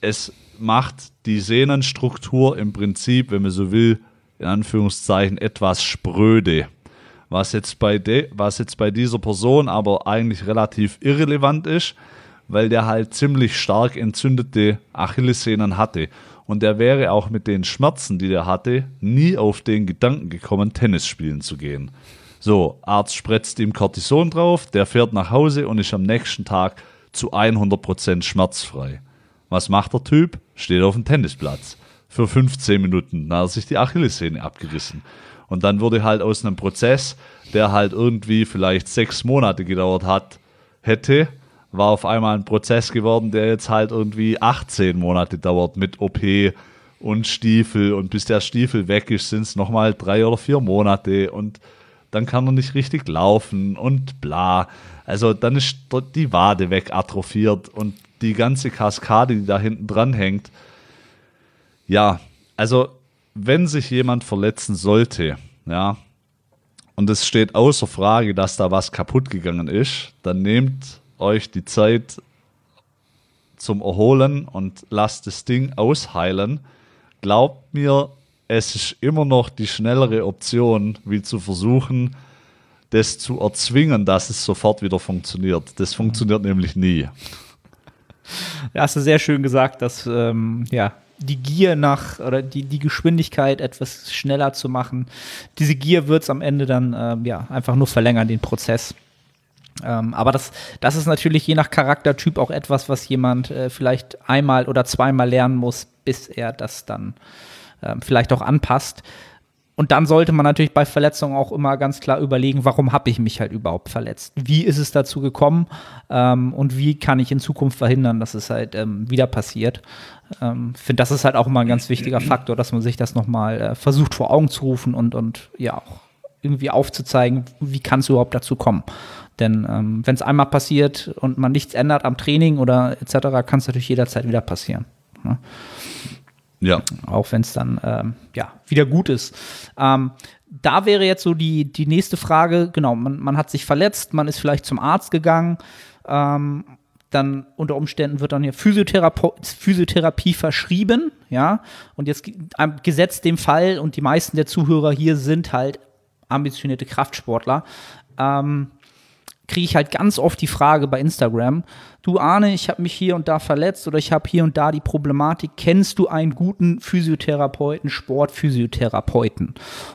es macht die Sehnenstruktur im Prinzip, wenn man so will, in Anführungszeichen etwas spröde. Was jetzt bei, de, was jetzt bei dieser Person aber eigentlich relativ irrelevant ist, weil der halt ziemlich stark entzündete Achillessehnen hatte. Und er wäre auch mit den Schmerzen, die der hatte, nie auf den Gedanken gekommen, Tennis spielen zu gehen. So, Arzt spritzt ihm Cortison drauf, der fährt nach Hause und ist am nächsten Tag zu 100% schmerzfrei. Was macht der Typ? Steht auf dem Tennisplatz. Für 15 Minuten. Da hat er sich die Achillessehne abgerissen. Und dann wurde halt aus einem Prozess, der halt irgendwie vielleicht sechs Monate gedauert hat, hätte, war auf einmal ein Prozess geworden, der jetzt halt irgendwie 18 Monate dauert mit OP und Stiefel. Und bis der Stiefel weg ist, sind es nochmal drei oder vier Monate. Und dann kann er nicht richtig laufen und bla. Also dann ist die Wade weg atrophiert und die ganze Kaskade, die da hinten dran hängt. Ja, also wenn sich jemand verletzen sollte, ja, und es steht außer Frage, dass da was kaputt gegangen ist, dann nehmt euch die Zeit zum Erholen und lasst das Ding ausheilen. Glaubt mir, es ist immer noch die schnellere Option, wie zu versuchen, das zu erzwingen, dass es sofort wieder funktioniert. Das funktioniert nämlich nie. Ja, hast du sehr schön gesagt, dass ähm, ja, die Gier nach oder die, die Geschwindigkeit etwas schneller zu machen, diese Gier wird es am Ende dann ähm, ja, einfach nur verlängern, den Prozess. Ähm, aber das, das ist natürlich je nach Charaktertyp auch etwas, was jemand äh, vielleicht einmal oder zweimal lernen muss, bis er das dann ähm, vielleicht auch anpasst. Und dann sollte man natürlich bei Verletzungen auch immer ganz klar überlegen, warum habe ich mich halt überhaupt verletzt? Wie ist es dazu gekommen? Ähm, und wie kann ich in Zukunft verhindern, dass es halt ähm, wieder passiert? Ich ähm, finde, das ist halt auch immer ein ganz wichtiger Faktor, dass man sich das nochmal äh, versucht vor Augen zu rufen und, und ja auch irgendwie aufzuzeigen, wie kann es überhaupt dazu kommen. Denn ähm, wenn es einmal passiert und man nichts ändert am Training oder etc., kann es natürlich jederzeit wieder passieren. Ne? Ja. Auch wenn es dann ähm, ja, wieder gut ist. Ähm, da wäre jetzt so die, die nächste Frage, genau, man, man hat sich verletzt, man ist vielleicht zum Arzt gegangen, ähm, dann unter Umständen wird dann hier Physiotherape Physiotherapie verschrieben, ja, und jetzt gesetzt dem Fall, und die meisten der Zuhörer hier sind halt ambitionierte Kraftsportler, ähm, kriege ich halt ganz oft die Frage bei Instagram, du Arne, ich habe mich hier und da verletzt oder ich habe hier und da die Problematik, kennst du einen guten Physiotherapeuten, Sportphysiotherapeuten?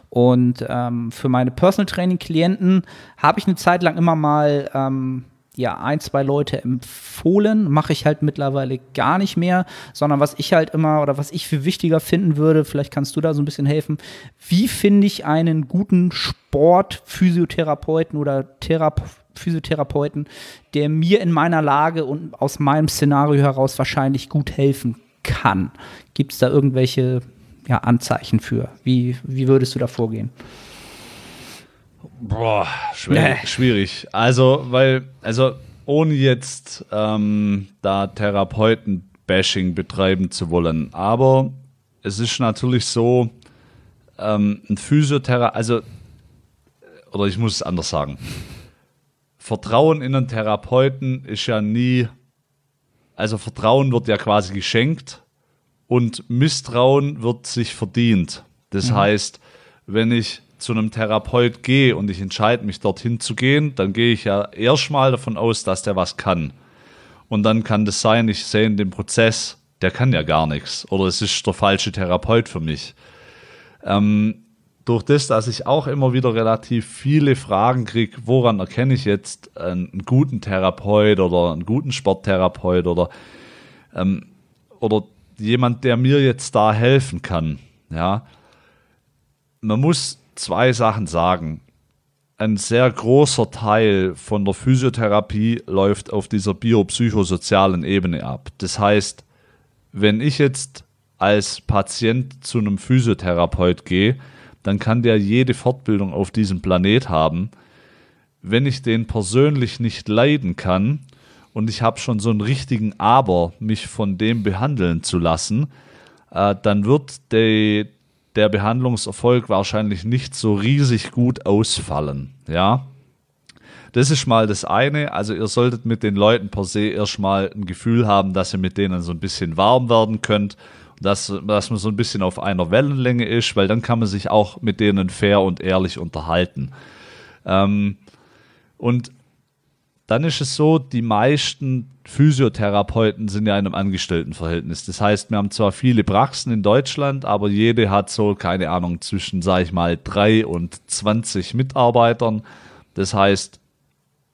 Und ähm, für meine Personal Training Klienten habe ich eine Zeit lang immer mal ähm, ja, ein, zwei Leute empfohlen, mache ich halt mittlerweile gar nicht mehr, sondern was ich halt immer oder was ich für wichtiger finden würde, vielleicht kannst du da so ein bisschen helfen, wie finde ich einen guten Sportphysiotherapeuten oder Therapeuten Physiotherapeuten, der mir in meiner Lage und aus meinem Szenario heraus wahrscheinlich gut helfen kann. Gibt es da irgendwelche ja, Anzeichen für? Wie, wie würdest du da vorgehen? Boah, schwer, Nee. schwierig. Also, weil, also ohne jetzt ähm, da Therapeuten-Bashing betreiben zu wollen, aber es ist natürlich so, ähm, ein Physiotherapeut, also, oder ich muss es anders sagen. Vertrauen in einen Therapeuten ist ja nie, also Vertrauen wird ja quasi geschenkt und Misstrauen wird sich verdient. Das heißt, wenn ich zu einem Therapeut gehe und ich entscheide mich dorthin zu gehen, dann gehe ich ja erstmal davon aus, dass der was kann. Und dann kann das sein, ich sehe in dem Prozess, der kann ja gar nichts oder es ist der falsche Therapeut für mich. Ähm, durch das, dass ich auch immer wieder relativ viele Fragen kriege, woran erkenne ich jetzt einen, guten Therapeut oder einen guten Sporttherapeut oder, ähm, oder jemand, der mir jetzt da helfen kann. Ja, man muss zwei Sachen sagen. Ein sehr großer Teil von der Physiotherapie läuft auf dieser biopsychosozialen Ebene ab. Das heißt, wenn ich jetzt als Patient zu einem Physiotherapeut gehe, dann kann der jede Fortbildung auf diesem Planet haben. Wenn ich den persönlich nicht leiden kann und ich habe schon so einen richtigen Aber, mich von dem behandeln zu lassen, äh, dann wird de, der Behandlungserfolg wahrscheinlich nicht so riesig gut ausfallen. Ja, das ist mal das eine. Also ihr solltet mit den Leuten per se erstmal ein Gefühl haben, dass ihr mit denen so ein bisschen warm werden könnt. Dass, dass man so ein bisschen auf einer Wellenlänge ist, weil dann kann man sich auch mit denen fair und ehrlich unterhalten. Ähm, und dann ist es so, die meisten Physiotherapeuten sind ja in einem Angestelltenverhältnis. Das heißt, wir haben zwar viele Praxen in Deutschland, aber jede hat so, keine Ahnung, zwischen, sag ich mal, drei und 20 Mitarbeitern. Das heißt,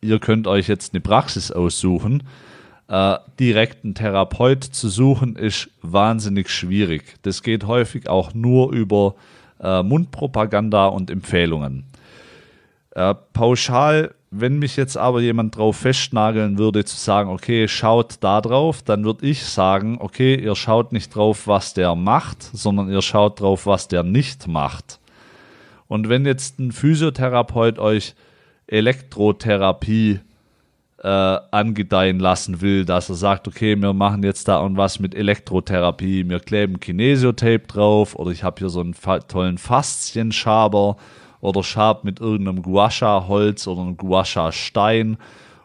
ihr könnt euch jetzt eine Praxis aussuchen. Äh, direkt Therapeut zu suchen, ist wahnsinnig schwierig. Das geht häufig auch nur über äh, Mundpropaganda und Empfehlungen. Äh, pauschal, wenn mich jetzt aber jemand drauf festnageln würde, zu sagen, okay, schaut da drauf, dann würde ich sagen, okay, ihr schaut nicht drauf, was der macht, sondern ihr schaut drauf, was der nicht macht. Und wenn jetzt ein Physiotherapeut euch Elektrotherapie äh, angedeihen lassen will, dass er sagt, okay, wir machen jetzt da und was mit Elektrotherapie, wir kleben Kinesiotape drauf oder ich habe hier so einen tollen Faszienschaber oder schab mit irgendeinem Guasha-Holz oder einem Guasha-Stein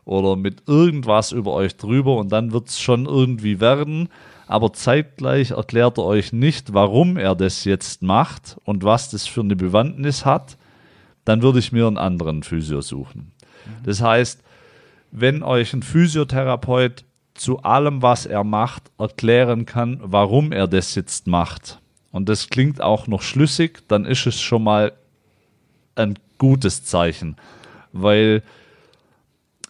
oder mit irgendwas über euch drüber und dann wird es schon irgendwie werden. Aber zeitgleich erklärt er euch nicht, warum er das jetzt macht und was das für eine Bewandtnis hat. Dann würde ich mir einen anderen Physio suchen. Das heißt, wenn euch ein Physiotherapeut zu allem, was er macht, erklären kann, warum er das jetzt macht, und das klingt auch noch schlüssig, dann ist es schon mal ein gutes Zeichen, weil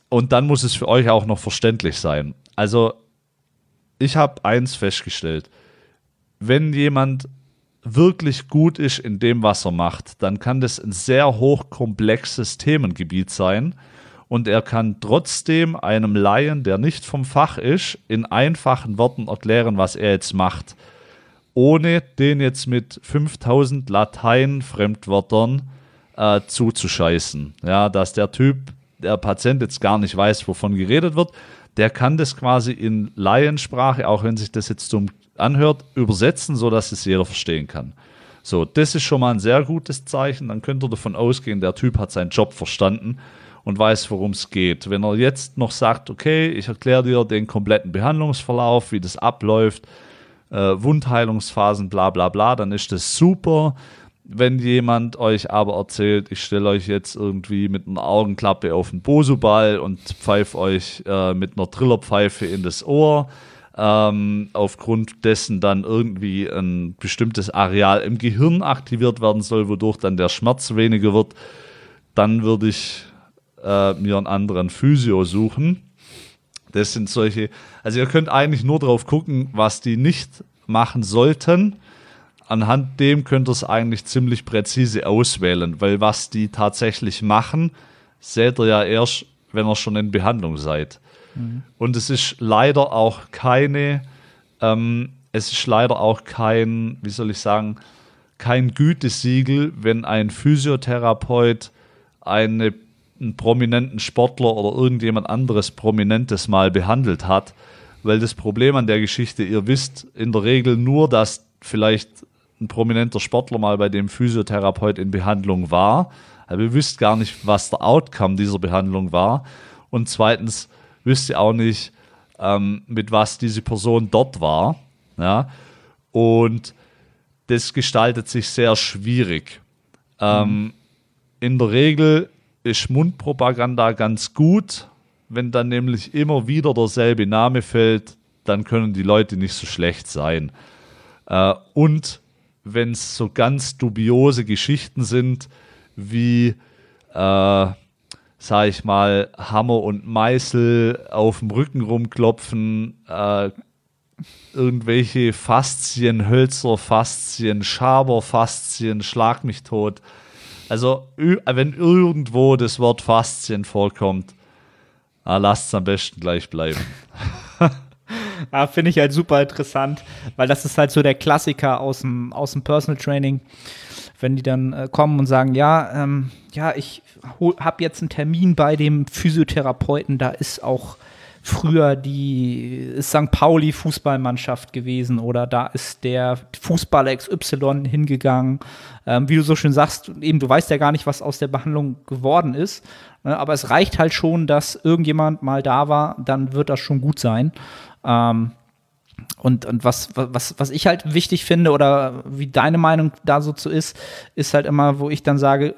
und dann muss es für euch auch noch verständlich sein. Also ich habe eins festgestellt, wenn jemand wirklich gut ist in dem, was er macht, dann kann das ein sehr hochkomplexes Themengebiet sein. Und er kann trotzdem einem Laien, der nicht vom Fach ist, in einfachen Worten erklären, was er jetzt macht, ohne den jetzt mit 5000 Latein-Fremdwörtern äh, zuzuscheißen. Ja, dass der Typ, der Patient jetzt gar nicht weiß, wovon geredet wird, der kann das quasi in Laiensprache, auch wenn sich das jetzt dumm anhört, übersetzen, sodass es jeder verstehen kann. So, das ist schon mal ein sehr gutes Zeichen. Dann könnt ihr davon ausgehen, der Typ hat seinen Job verstanden und weiß, worum es geht. Wenn er jetzt noch sagt, okay, ich erkläre dir den kompletten Behandlungsverlauf, wie das abläuft, äh, Wundheilungsphasen, bla bla bla, dann ist das super. Wenn jemand euch aber erzählt, ich stelle euch jetzt irgendwie mit einer Augenklappe auf den Bosuball und pfeife euch äh, mit einer Trillerpfeife in das Ohr, ähm, aufgrund dessen dann irgendwie ein bestimmtes Areal im Gehirn aktiviert werden soll, wodurch dann der Schmerz weniger wird, dann würde ich äh, mir einen anderen Physio suchen. Das sind solche, also ihr könnt eigentlich nur drauf gucken, was die nicht machen sollten. Anhand dem könnt ihr es eigentlich ziemlich präzise auswählen, weil was die tatsächlich machen, seht ihr ja erst, wenn ihr schon in Behandlung seid. Und es ist leider auch keine ähm, es ist leider auch kein, wie soll ich sagen, kein Gütesiegel, wenn ein Physiotherapeut eine, einen prominenten Sportler oder irgendjemand anderes Prominentes mal behandelt hat. Weil das Problem an der Geschichte, ihr wisst in der Regel nur, dass vielleicht ein prominenter Sportler mal bei dem Physiotherapeut in Behandlung war. Aber ihr wisst gar nicht, was der Outcome dieser Behandlung war. Und zweitens wisst ihr auch nicht, ähm, mit was diese Person dort war. Ja? Und das gestaltet sich sehr schwierig. Ähm, in der Regel ist Mundpropaganda ganz gut. Wenn dann nämlich immer wieder derselbe Name fällt, dann können die Leute nicht so schlecht sein. Äh, und wenn es so ganz dubiose Geschichten sind, wie, äh, sag ich mal, Hammer und Meißel auf dem Rücken rumklopfen, äh, irgendwelche Faszien, Hölzer, Faszien, Schaber, Faszien, Schlag mich tot. Also, wenn irgendwo das Wort Faszien vorkommt, ah, lasst es am besten gleich bleiben. *laughs* ja, Finde ich halt super interessant, weil das ist halt so der Klassiker aus dem, aus dem Personal Training. Wenn die dann äh, kommen und sagen, ja, ähm, ja, ich habe jetzt einen Termin bei dem Physiotherapeuten, da ist auch früher die St. Pauli Fußballmannschaft gewesen oder da ist der Fußballer XY hingegangen. Ähm, wie du so schön sagst, eben du weißt ja gar nicht, was aus der Behandlung geworden ist. Ne? Aber es reicht halt schon, dass irgendjemand mal da war, dann wird das schon gut sein. Ähm, und, und was, was, was ich halt wichtig finde oder wie deine Meinung da so zu ist, ist halt immer, wo ich dann sage,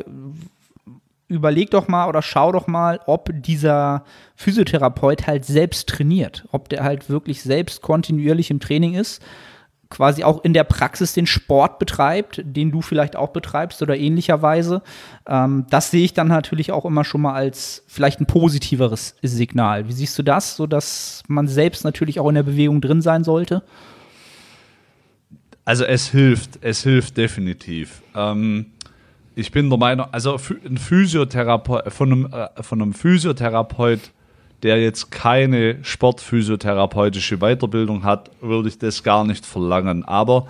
überleg doch mal oder schau doch mal, ob dieser Physiotherapeut halt selbst trainiert, ob der halt wirklich selbst kontinuierlich im Training ist, quasi auch in der Praxis den Sport betreibt, den du vielleicht auch betreibst oder ähnlicherweise. Ähm, das sehe ich dann natürlich auch immer schon mal als vielleicht ein positiveres Signal. Wie siehst du das, so dass man selbst natürlich auch in der Bewegung drin sein sollte? Also es hilft, es hilft definitiv. Ähm ich bin der Meinung, also ein Physiotherapeut, von einem, äh, von einem Physiotherapeut, der jetzt keine sportphysiotherapeutische Weiterbildung hat, würde ich das gar nicht verlangen. Aber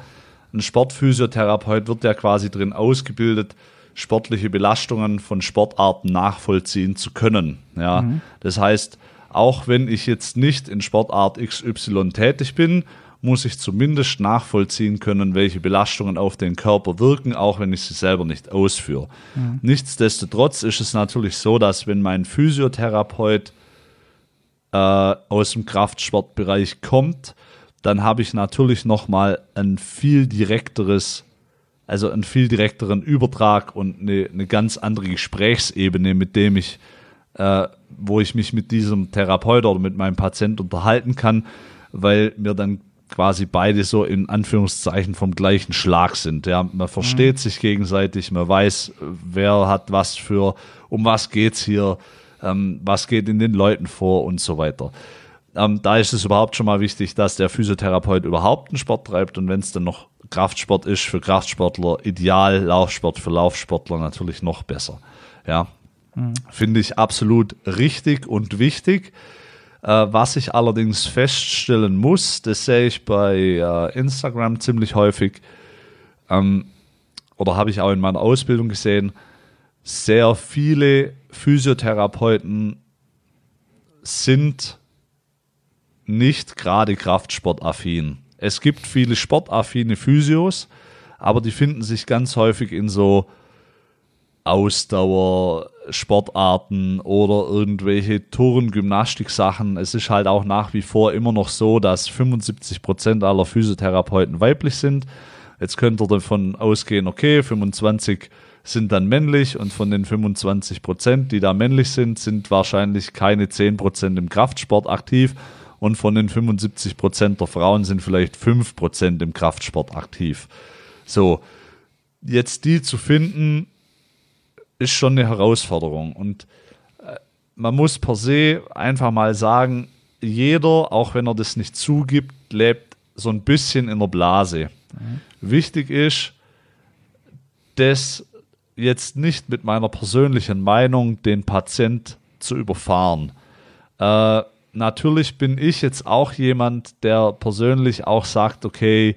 ein Sportphysiotherapeut wird ja quasi drin ausgebildet, sportliche Belastungen von Sportarten nachvollziehen zu können. Ja, mhm. das heißt, auch wenn ich jetzt nicht in Sportart XY tätig bin muss ich zumindest nachvollziehen können, welche Belastungen auf den Körper wirken, auch wenn ich sie selber nicht ausführe. Mhm. Nichtsdestotrotz ist es natürlich so, dass wenn mein Physiotherapeut äh, aus dem Kraftsportbereich kommt, dann habe ich natürlich nochmal ein viel direkteres, also einen viel direkteren Übertrag und eine, eine ganz andere Gesprächsebene, mit dem ich, äh, wo ich mich mit diesem Therapeut oder mit meinem Patient unterhalten kann, weil mir dann quasi beide so in Anführungszeichen vom gleichen Schlag sind. Ja, man versteht mhm. sich gegenseitig, man weiß, wer hat was für, um was geht's hier, ähm, was geht in den Leuten vor und so weiter. Ähm, da ist es überhaupt schon mal wichtig, dass der Physiotherapeut überhaupt einen Sport treibt und wenn es dann noch Kraftsport ist für Kraftsportler, ideal, Laufsport für Laufsportler natürlich noch besser. Ja, mhm. finde ich absolut richtig und wichtig. Äh, was ich allerdings feststellen muss, das sehe ich bei äh, Instagram ziemlich häufig, ähm, oder habe ich auch in meiner Ausbildung gesehen, sehr viele Physiotherapeuten sind nicht gerade kraftsportaffin. Es gibt viele sportaffine Physios, aber die finden sich ganz häufig in so Ausdauer, Sportarten oder irgendwelche Touren, Gymnastik-Sachen. Es ist halt auch nach wie vor immer noch so, dass 75 Prozent aller Physiotherapeuten weiblich sind. Jetzt könnt ihr davon ausgehen, okay, 25 sind dann männlich und von den 25 Prozent, die da männlich sind, sind wahrscheinlich keine 10 Prozent im Kraftsport aktiv und von den 75 Prozent der Frauen sind vielleicht 5 Prozent im Kraftsport aktiv. So, jetzt die zu finden, ist schon eine Herausforderung. Und äh, man muss per se einfach mal sagen, jeder, auch wenn er das nicht zugibt, lebt so ein bisschen in der Blase. Mhm. Wichtig ist, das jetzt nicht mit meiner persönlichen Meinung den Patient zu überfahren. Äh, natürlich bin ich jetzt auch jemand, der persönlich auch sagt, okay,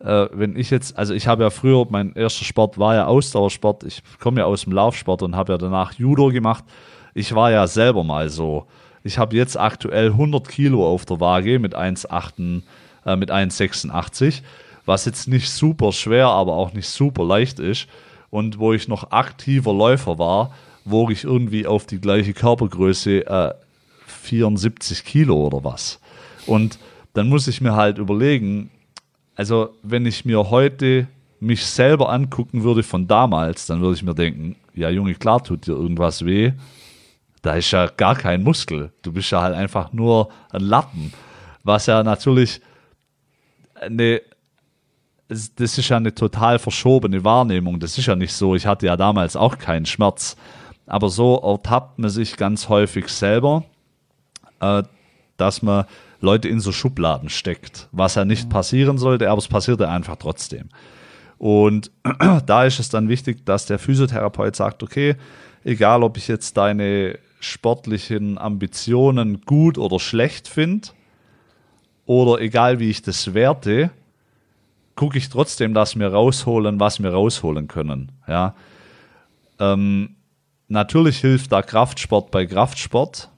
äh, wenn ich jetzt, also ich habe ja früher, mein erster Sport war ja Ausdauersport, ich komme ja aus dem Laufsport und habe ja danach Judo gemacht. Ich war ja selber mal so. Ich habe jetzt aktuell 100 Kilo auf der Waage mit 1,8, äh, mit 1,86, was jetzt nicht super schwer, aber auch nicht super leicht ist. Und wo ich noch aktiver Läufer war, wog ich irgendwie auf die gleiche Körpergröße äh, 74 Kilo oder was. Und dann muss ich mir halt überlegen, also wenn ich mir heute mich selber angucken würde von damals, dann würde ich mir denken, ja Junge, klar tut dir irgendwas weh. Da ist ja gar kein Muskel. Du bist ja halt einfach nur ein Lappen. Was ja natürlich eine, das ist ja eine total verschobene Wahrnehmung. Das ist ja nicht so. Ich hatte ja damals auch keinen Schmerz. Aber so ertappt man sich ganz häufig selber, äh, dass man Leute in so Schubladen steckt, was ja nicht passieren sollte, aber es passierte einfach trotzdem. Und *clears throat* da ist es dann wichtig, dass der Physiotherapeut sagt, okay, egal ob ich jetzt deine sportlichen Ambitionen gut oder schlecht finde, oder egal wie ich das werte, gucke ich trotzdem, dass wir rausholen, was wir rausholen können. Ja. Ähm, natürlich hilft da Kraftsport bei Kraftsport,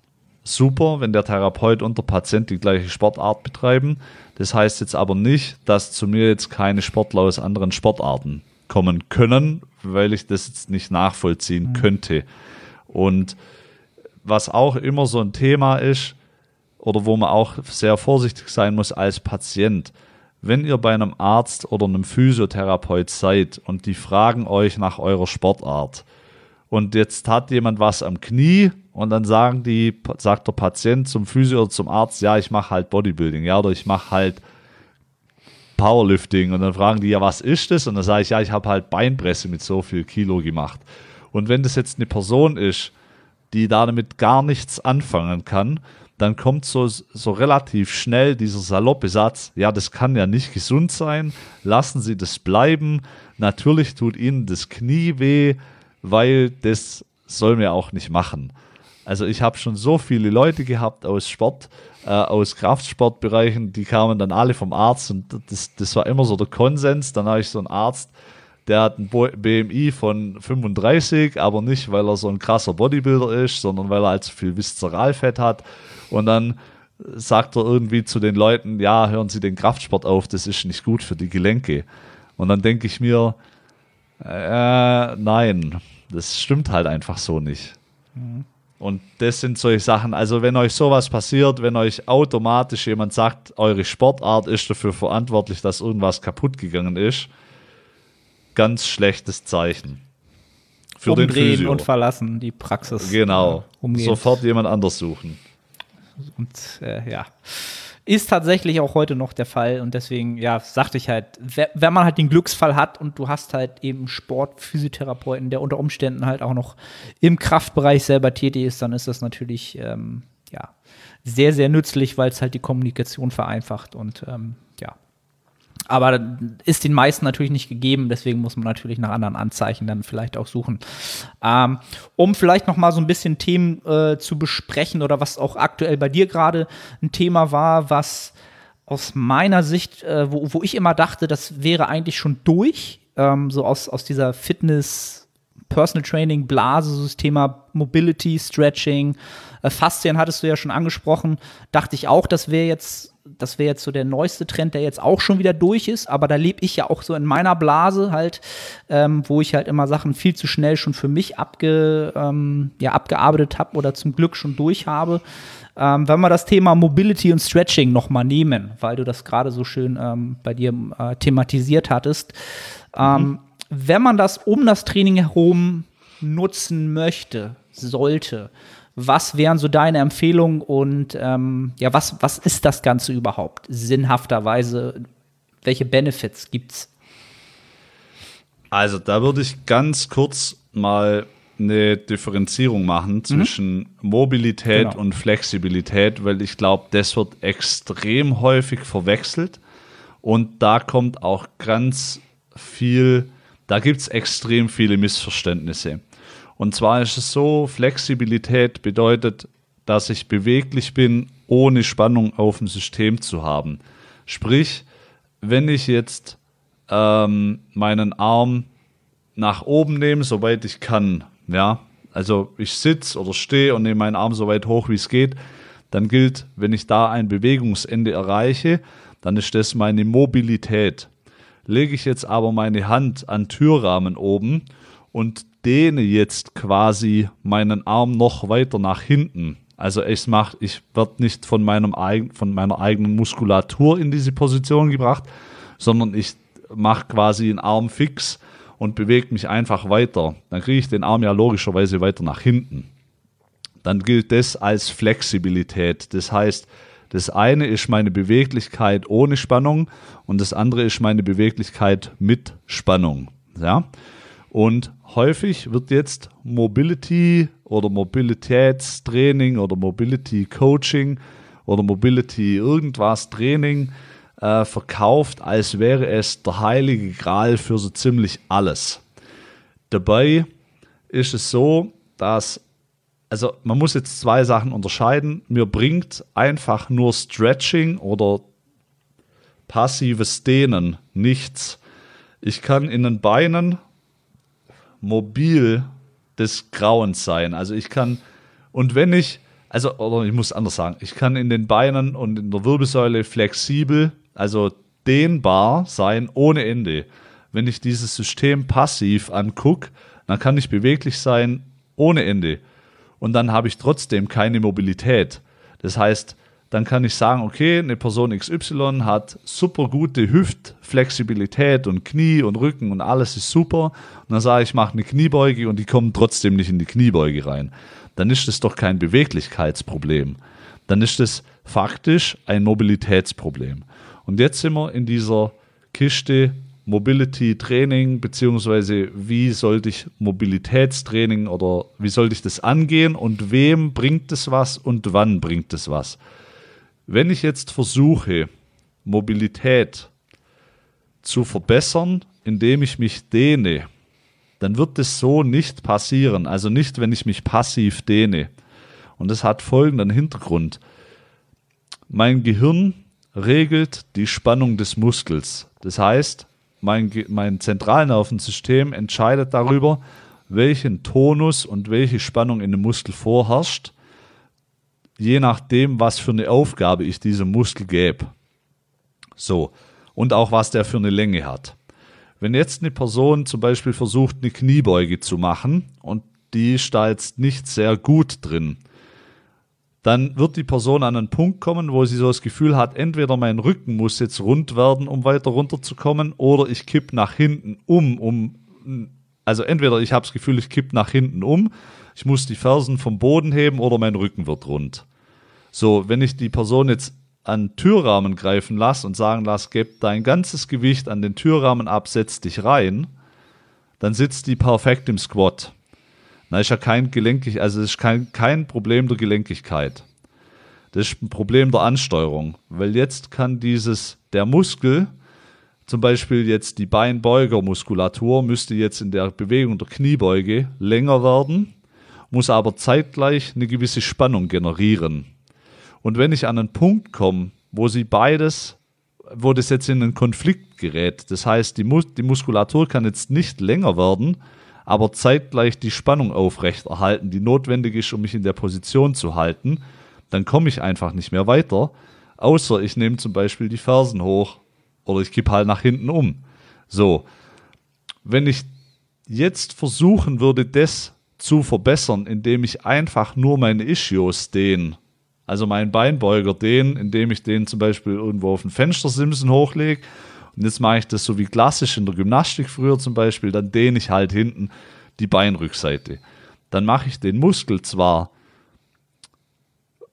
super, wenn der Therapeut und der Patient die gleiche Sportart betreiben. Das heißt jetzt aber nicht, dass zu mir jetzt keine Sportler aus anderen Sportarten kommen können, weil ich das jetzt nicht nachvollziehen mhm. könnte. Und was auch immer so ein Thema ist, oder wo man auch sehr vorsichtig sein muss als Patient, wenn ihr bei einem Arzt oder einem Physiotherapeut seid und die fragen euch nach eurer Sportart und jetzt hat jemand was am Knie und dann sagen die, sagt der Patient zum Physio oder zum Arzt, ja, ich mache halt Bodybuilding, ja, oder ich mache halt Powerlifting. Und dann fragen die, ja, was ist das? Und dann sage ich, ja, ich habe halt Beinpresse mit so viel Kilo gemacht. Und wenn das jetzt eine Person ist, die damit gar nichts anfangen kann, dann kommt so, so relativ schnell dieser saloppe Satz, ja, das kann ja nicht gesund sein, lassen Sie das bleiben. Natürlich tut Ihnen das Knie weh, weil das soll mir auch nicht machen. Also ich habe schon so viele Leute gehabt aus Sport, äh, aus Kraftsportbereichen, die kamen dann alle vom Arzt und das, das war immer so der Konsens. Dann habe ich so einen Arzt, der hat ein BMI von 35, aber nicht, weil er so ein krasser Bodybuilder ist, sondern weil er halt so viel Viszeralfett hat. Und dann sagt er irgendwie zu den Leuten, ja, hören Sie den Kraftsport auf, das ist nicht gut für die Gelenke. Und dann denke ich mir, äh, nein, das stimmt halt einfach so nicht. Mhm. Und das sind solche Sachen. Also, wenn euch sowas passiert, wenn euch automatisch jemand sagt, eure Sportart ist dafür verantwortlich, dass irgendwas kaputt gegangen ist, ganz schlechtes Zeichen. Für Umdrehen den Physio. und verlassen die Praxis. Genau. Äh, Sofort jemand anders suchen. Und äh, ja ist tatsächlich auch heute noch der Fall. Und deswegen, ja, sagte ich halt, wenn man halt den Glücksfall hat und du hast halt eben Sportphysiotherapeuten, der unter Umständen halt auch noch im Kraftbereich selber tätig ist, dann ist das natürlich, ähm, ja, sehr, sehr nützlich, weil es halt die Kommunikation vereinfacht und ähm, aber ist den meisten natürlich nicht gegeben, deswegen muss man natürlich nach anderen Anzeichen dann vielleicht auch suchen. Ähm, um vielleicht noch mal so ein bisschen Themen äh, zu besprechen oder was auch aktuell bei dir gerade ein Thema war, was aus meiner Sicht, äh, wo, wo ich immer dachte, das wäre eigentlich schon durch, ähm, so aus, aus dieser Fitness, Personal Training, Blase, so das Thema Mobility, Stretching, Faszien hattest du ja schon angesprochen, dachte ich auch, das wäre jetzt das wäre jetzt so der neueste Trend, der jetzt auch schon wieder durch ist, aber da lebe ich ja auch so in meiner Blase halt, ähm, wo ich halt immer Sachen viel zu schnell schon für mich abge, ähm, ja, abgearbeitet habe oder zum Glück schon durch habe. Ähm, wenn wir das Thema Mobility und Stretching nochmal nehmen, weil du das gerade so schön ähm, bei dir äh, thematisiert hattest. Ähm, mhm. Wenn man das um das Training herum nutzen möchte, sollte, was wären so deine Empfehlungen und ähm, ja, was, was ist das Ganze überhaupt sinnhafterweise? Welche Benefits gibt's? Also, da würde ich ganz kurz mal eine Differenzierung machen mhm. zwischen mhm. Mobilität genau. und Flexibilität, weil ich glaube, das wird extrem häufig verwechselt und da kommt auch ganz viel, da gibt es extrem viele Missverständnisse. Und zwar ist es so, Flexibilität bedeutet, dass ich beweglich bin, ohne Spannung auf dem System zu haben. Sprich, wenn ich jetzt ähm, meinen Arm nach oben nehme, soweit ich kann, ja, also ich sitze oder stehe und nehme meinen Arm so weit hoch, wie es geht, dann gilt, wenn ich da ein Bewegungsende erreiche, dann ist das meine Mobilität. Lege ich jetzt aber meine Hand an Türrahmen oben und dehne jetzt quasi meinen Arm noch weiter nach hinten. Also ich mach, ich werde nicht von, meinem, von meiner eigenen Muskulatur in diese Position gebracht, sondern ich mache quasi einen Arm fix und bewege mich einfach weiter. Dann kriege ich den Arm ja logischerweise weiter nach hinten. Dann gilt das als Flexibilität. Das heißt, das eine ist meine Beweglichkeit ohne Spannung und das andere ist meine Beweglichkeit mit Spannung. Ja? Und häufig wird jetzt Mobility oder Mobilitätstraining oder Mobility Coaching oder Mobility irgendwas Training äh, verkauft, als wäre es der heilige Gral für so ziemlich alles. Dabei ist es so, dass also man muss jetzt zwei Sachen unterscheiden. Mir bringt einfach nur Stretching oder passives Dehnen nichts. Ich kann in den Beinen mobil des Grauens sein. Also ich kann, und wenn ich, also, oder ich muss anders sagen, ich kann in den Beinen und in der Wirbelsäule flexibel, also dehnbar sein ohne Ende. Wenn ich dieses System passiv angucke, dann kann ich beweglich sein ohne Ende und dann habe ich trotzdem keine Mobilität. Das heißt, dann kann ich sagen, okay, eine Person XY hat super gute Hüftflexibilität und Knie und Rücken und alles ist super. Und dann sage ich, ich mache eine Kniebeuge und die kommen trotzdem nicht in die Kniebeuge rein. Dann ist das doch kein Beweglichkeitsproblem. Dann ist das faktisch ein Mobilitätsproblem. Und jetzt sind wir in dieser Kiste Mobility Training, beziehungsweise wie sollte ich Mobilitätstraining oder wie sollte ich das angehen und wem bringt es was und wann bringt es was. Wenn ich jetzt versuche, Mobilität zu verbessern, indem ich mich dehne, dann wird es so nicht passieren. Also nicht, wenn ich mich passiv dehne. Und das hat folgenden Hintergrund. Mein Gehirn regelt die Spannung des Muskels. Das heißt, mein, mein Zentralnervensystem entscheidet darüber, welchen Tonus und welche Spannung in dem Muskel vorherrscht, je nachdem, was für eine Aufgabe ich diesem Muskel gebe. So, und auch was der für eine Länge hat. Wenn jetzt eine Person zum Beispiel versucht, eine Kniebeuge zu machen und die ist da jetzt nicht sehr gut drin, dann wird die Person an einen Punkt kommen, wo sie so das Gefühl hat, entweder mein Rücken muss jetzt rund werden, um weiter runterzukommen, oder ich kipp nach hinten um, um also entweder ich habe das Gefühl, ich kipp nach hinten um, ich muss die Fersen vom Boden heben oder mein Rücken wird rund. So, wenn ich die Person jetzt an Türrahmen greifen lasse und sagen lasse, gib dein ganzes Gewicht an den Türrahmen ab, setz dich rein, dann sitzt die perfekt im Squat. Na, ist ja kein gelenkig, also ist kein, kein Problem der Gelenkigkeit. Das ist ein Problem der Ansteuerung, weil jetzt kann dieses, der Muskel, zum Beispiel jetzt die Beinbeugermuskulatur, müsste jetzt in der Bewegung der Kniebeuge länger werden, muss aber zeitgleich eine gewisse Spannung generieren. Und wenn ich an einen Punkt komme, wo sie beides, wo das jetzt in einen Konflikt gerät, das heißt, die, Mus die Muskulatur kann jetzt nicht länger werden, aber zeitgleich die Spannung aufrechterhalten, die notwendig ist, um mich in der Position zu halten, dann komme ich einfach nicht mehr weiter. Außer ich nehme zum Beispiel die Fersen hoch oder ich kippe halt nach hinten um. So, wenn ich jetzt versuchen würde, das zu verbessern, indem ich einfach nur meine Ischios dehne, also meinen Beinbeuger dehne, indem ich den zum Beispiel irgendwo auf den Fenstersimsen hochlege und jetzt mache ich das so wie klassisch in der Gymnastik früher zum Beispiel, dann dehne ich halt hinten die Beinrückseite. Dann mache ich den Muskel zwar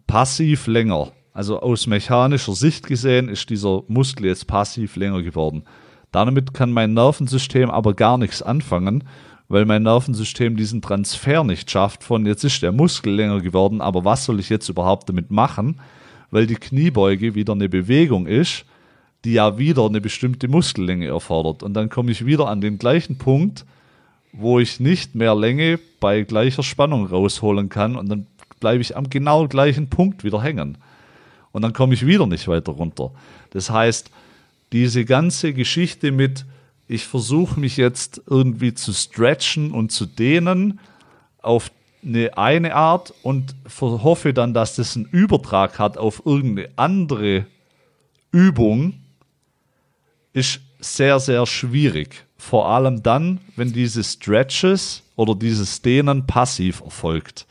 passiv länger, also aus mechanischer Sicht gesehen ist dieser Muskel jetzt passiv länger geworden. Damit kann mein Nervensystem aber gar nichts anfangen, weil mein Nervensystem diesen Transfer nicht schafft von jetzt ist der Muskel länger geworden, aber was soll ich jetzt überhaupt damit machen? Weil die Kniebeuge wieder eine Bewegung ist, die ja wieder eine bestimmte Muskellänge erfordert. Und dann komme ich wieder an den gleichen Punkt, wo ich nicht mehr Länge bei gleicher Spannung rausholen kann und dann bleibe ich am genau gleichen Punkt wieder hängen. und dann komme ich wieder nicht weiter runter. Das heißt, diese ganze Geschichte mit, ich versuche mich jetzt irgendwie zu stretchen und zu dehnen auf eine eine Art und hoffe dann, dass das einen Übertrag hat auf irgendeine andere Übung, ist sehr, sehr schwierig. Vor allem dann, wenn diese Stretches oder dieses Dehnen passiv erfolgt.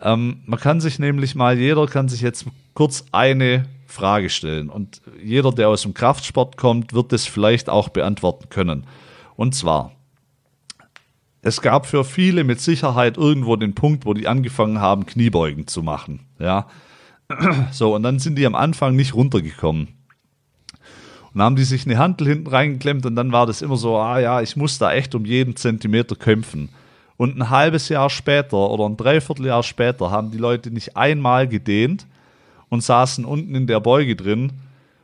Ähm, man kann sich nämlich mal, jeder kann sich jetzt kurz eine Frage stellen. Und jeder, der aus dem Kraftsport kommt, wird das vielleicht auch beantworten können. Und zwar, es gab für viele mit Sicherheit irgendwo den Punkt, wo die angefangen haben, Kniebeugen zu machen. Ja. *clears throat* So, und dann sind die am Anfang nicht runtergekommen. Und haben die sich eine Handel hinten reingeklemmt und dann war das immer so, ah ja, ich muss da echt um jeden Zentimeter kämpfen. Und ein halbes Jahr später oder ein Dreivierteljahr später haben die Leute nicht einmal gedehnt und saßen unten in der Beuge drin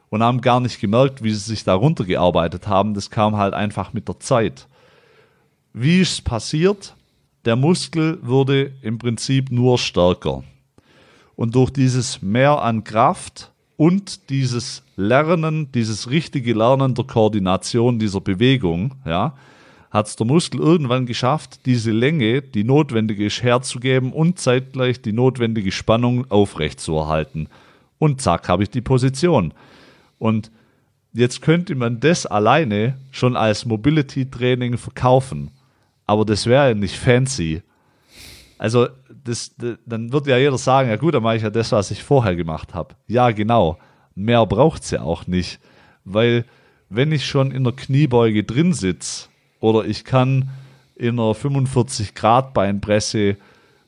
und haben gar nicht gemerkt, wie sie sich da runtergearbeitet haben. Das kam halt einfach mit der Zeit. Wie ist es passiert? Der Muskel wurde im Prinzip nur stärker. Und durch dieses Mehr an Kraft und dieses Lernen, dieses richtige Lernen der Koordination dieser Bewegung, ja, hat es der Muskel irgendwann geschafft, diese Länge, die notwendig ist, herzugeben und zeitgleich die notwendige Spannung aufrechtzuerhalten. Und zack, habe ich die Position. Und jetzt könnte man das alleine schon als Mobility-Training verkaufen aber das wäre ja nicht fancy. Also, das, das, dann wird ja jeder sagen, ja gut, dann mache ich ja das, was ich vorher gemacht habe. Ja, genau. Mehr braucht es ja auch nicht. Weil, wenn ich schon in der Kniebeuge drin sitze oder ich kann in einer 45-Grad-Beinpresse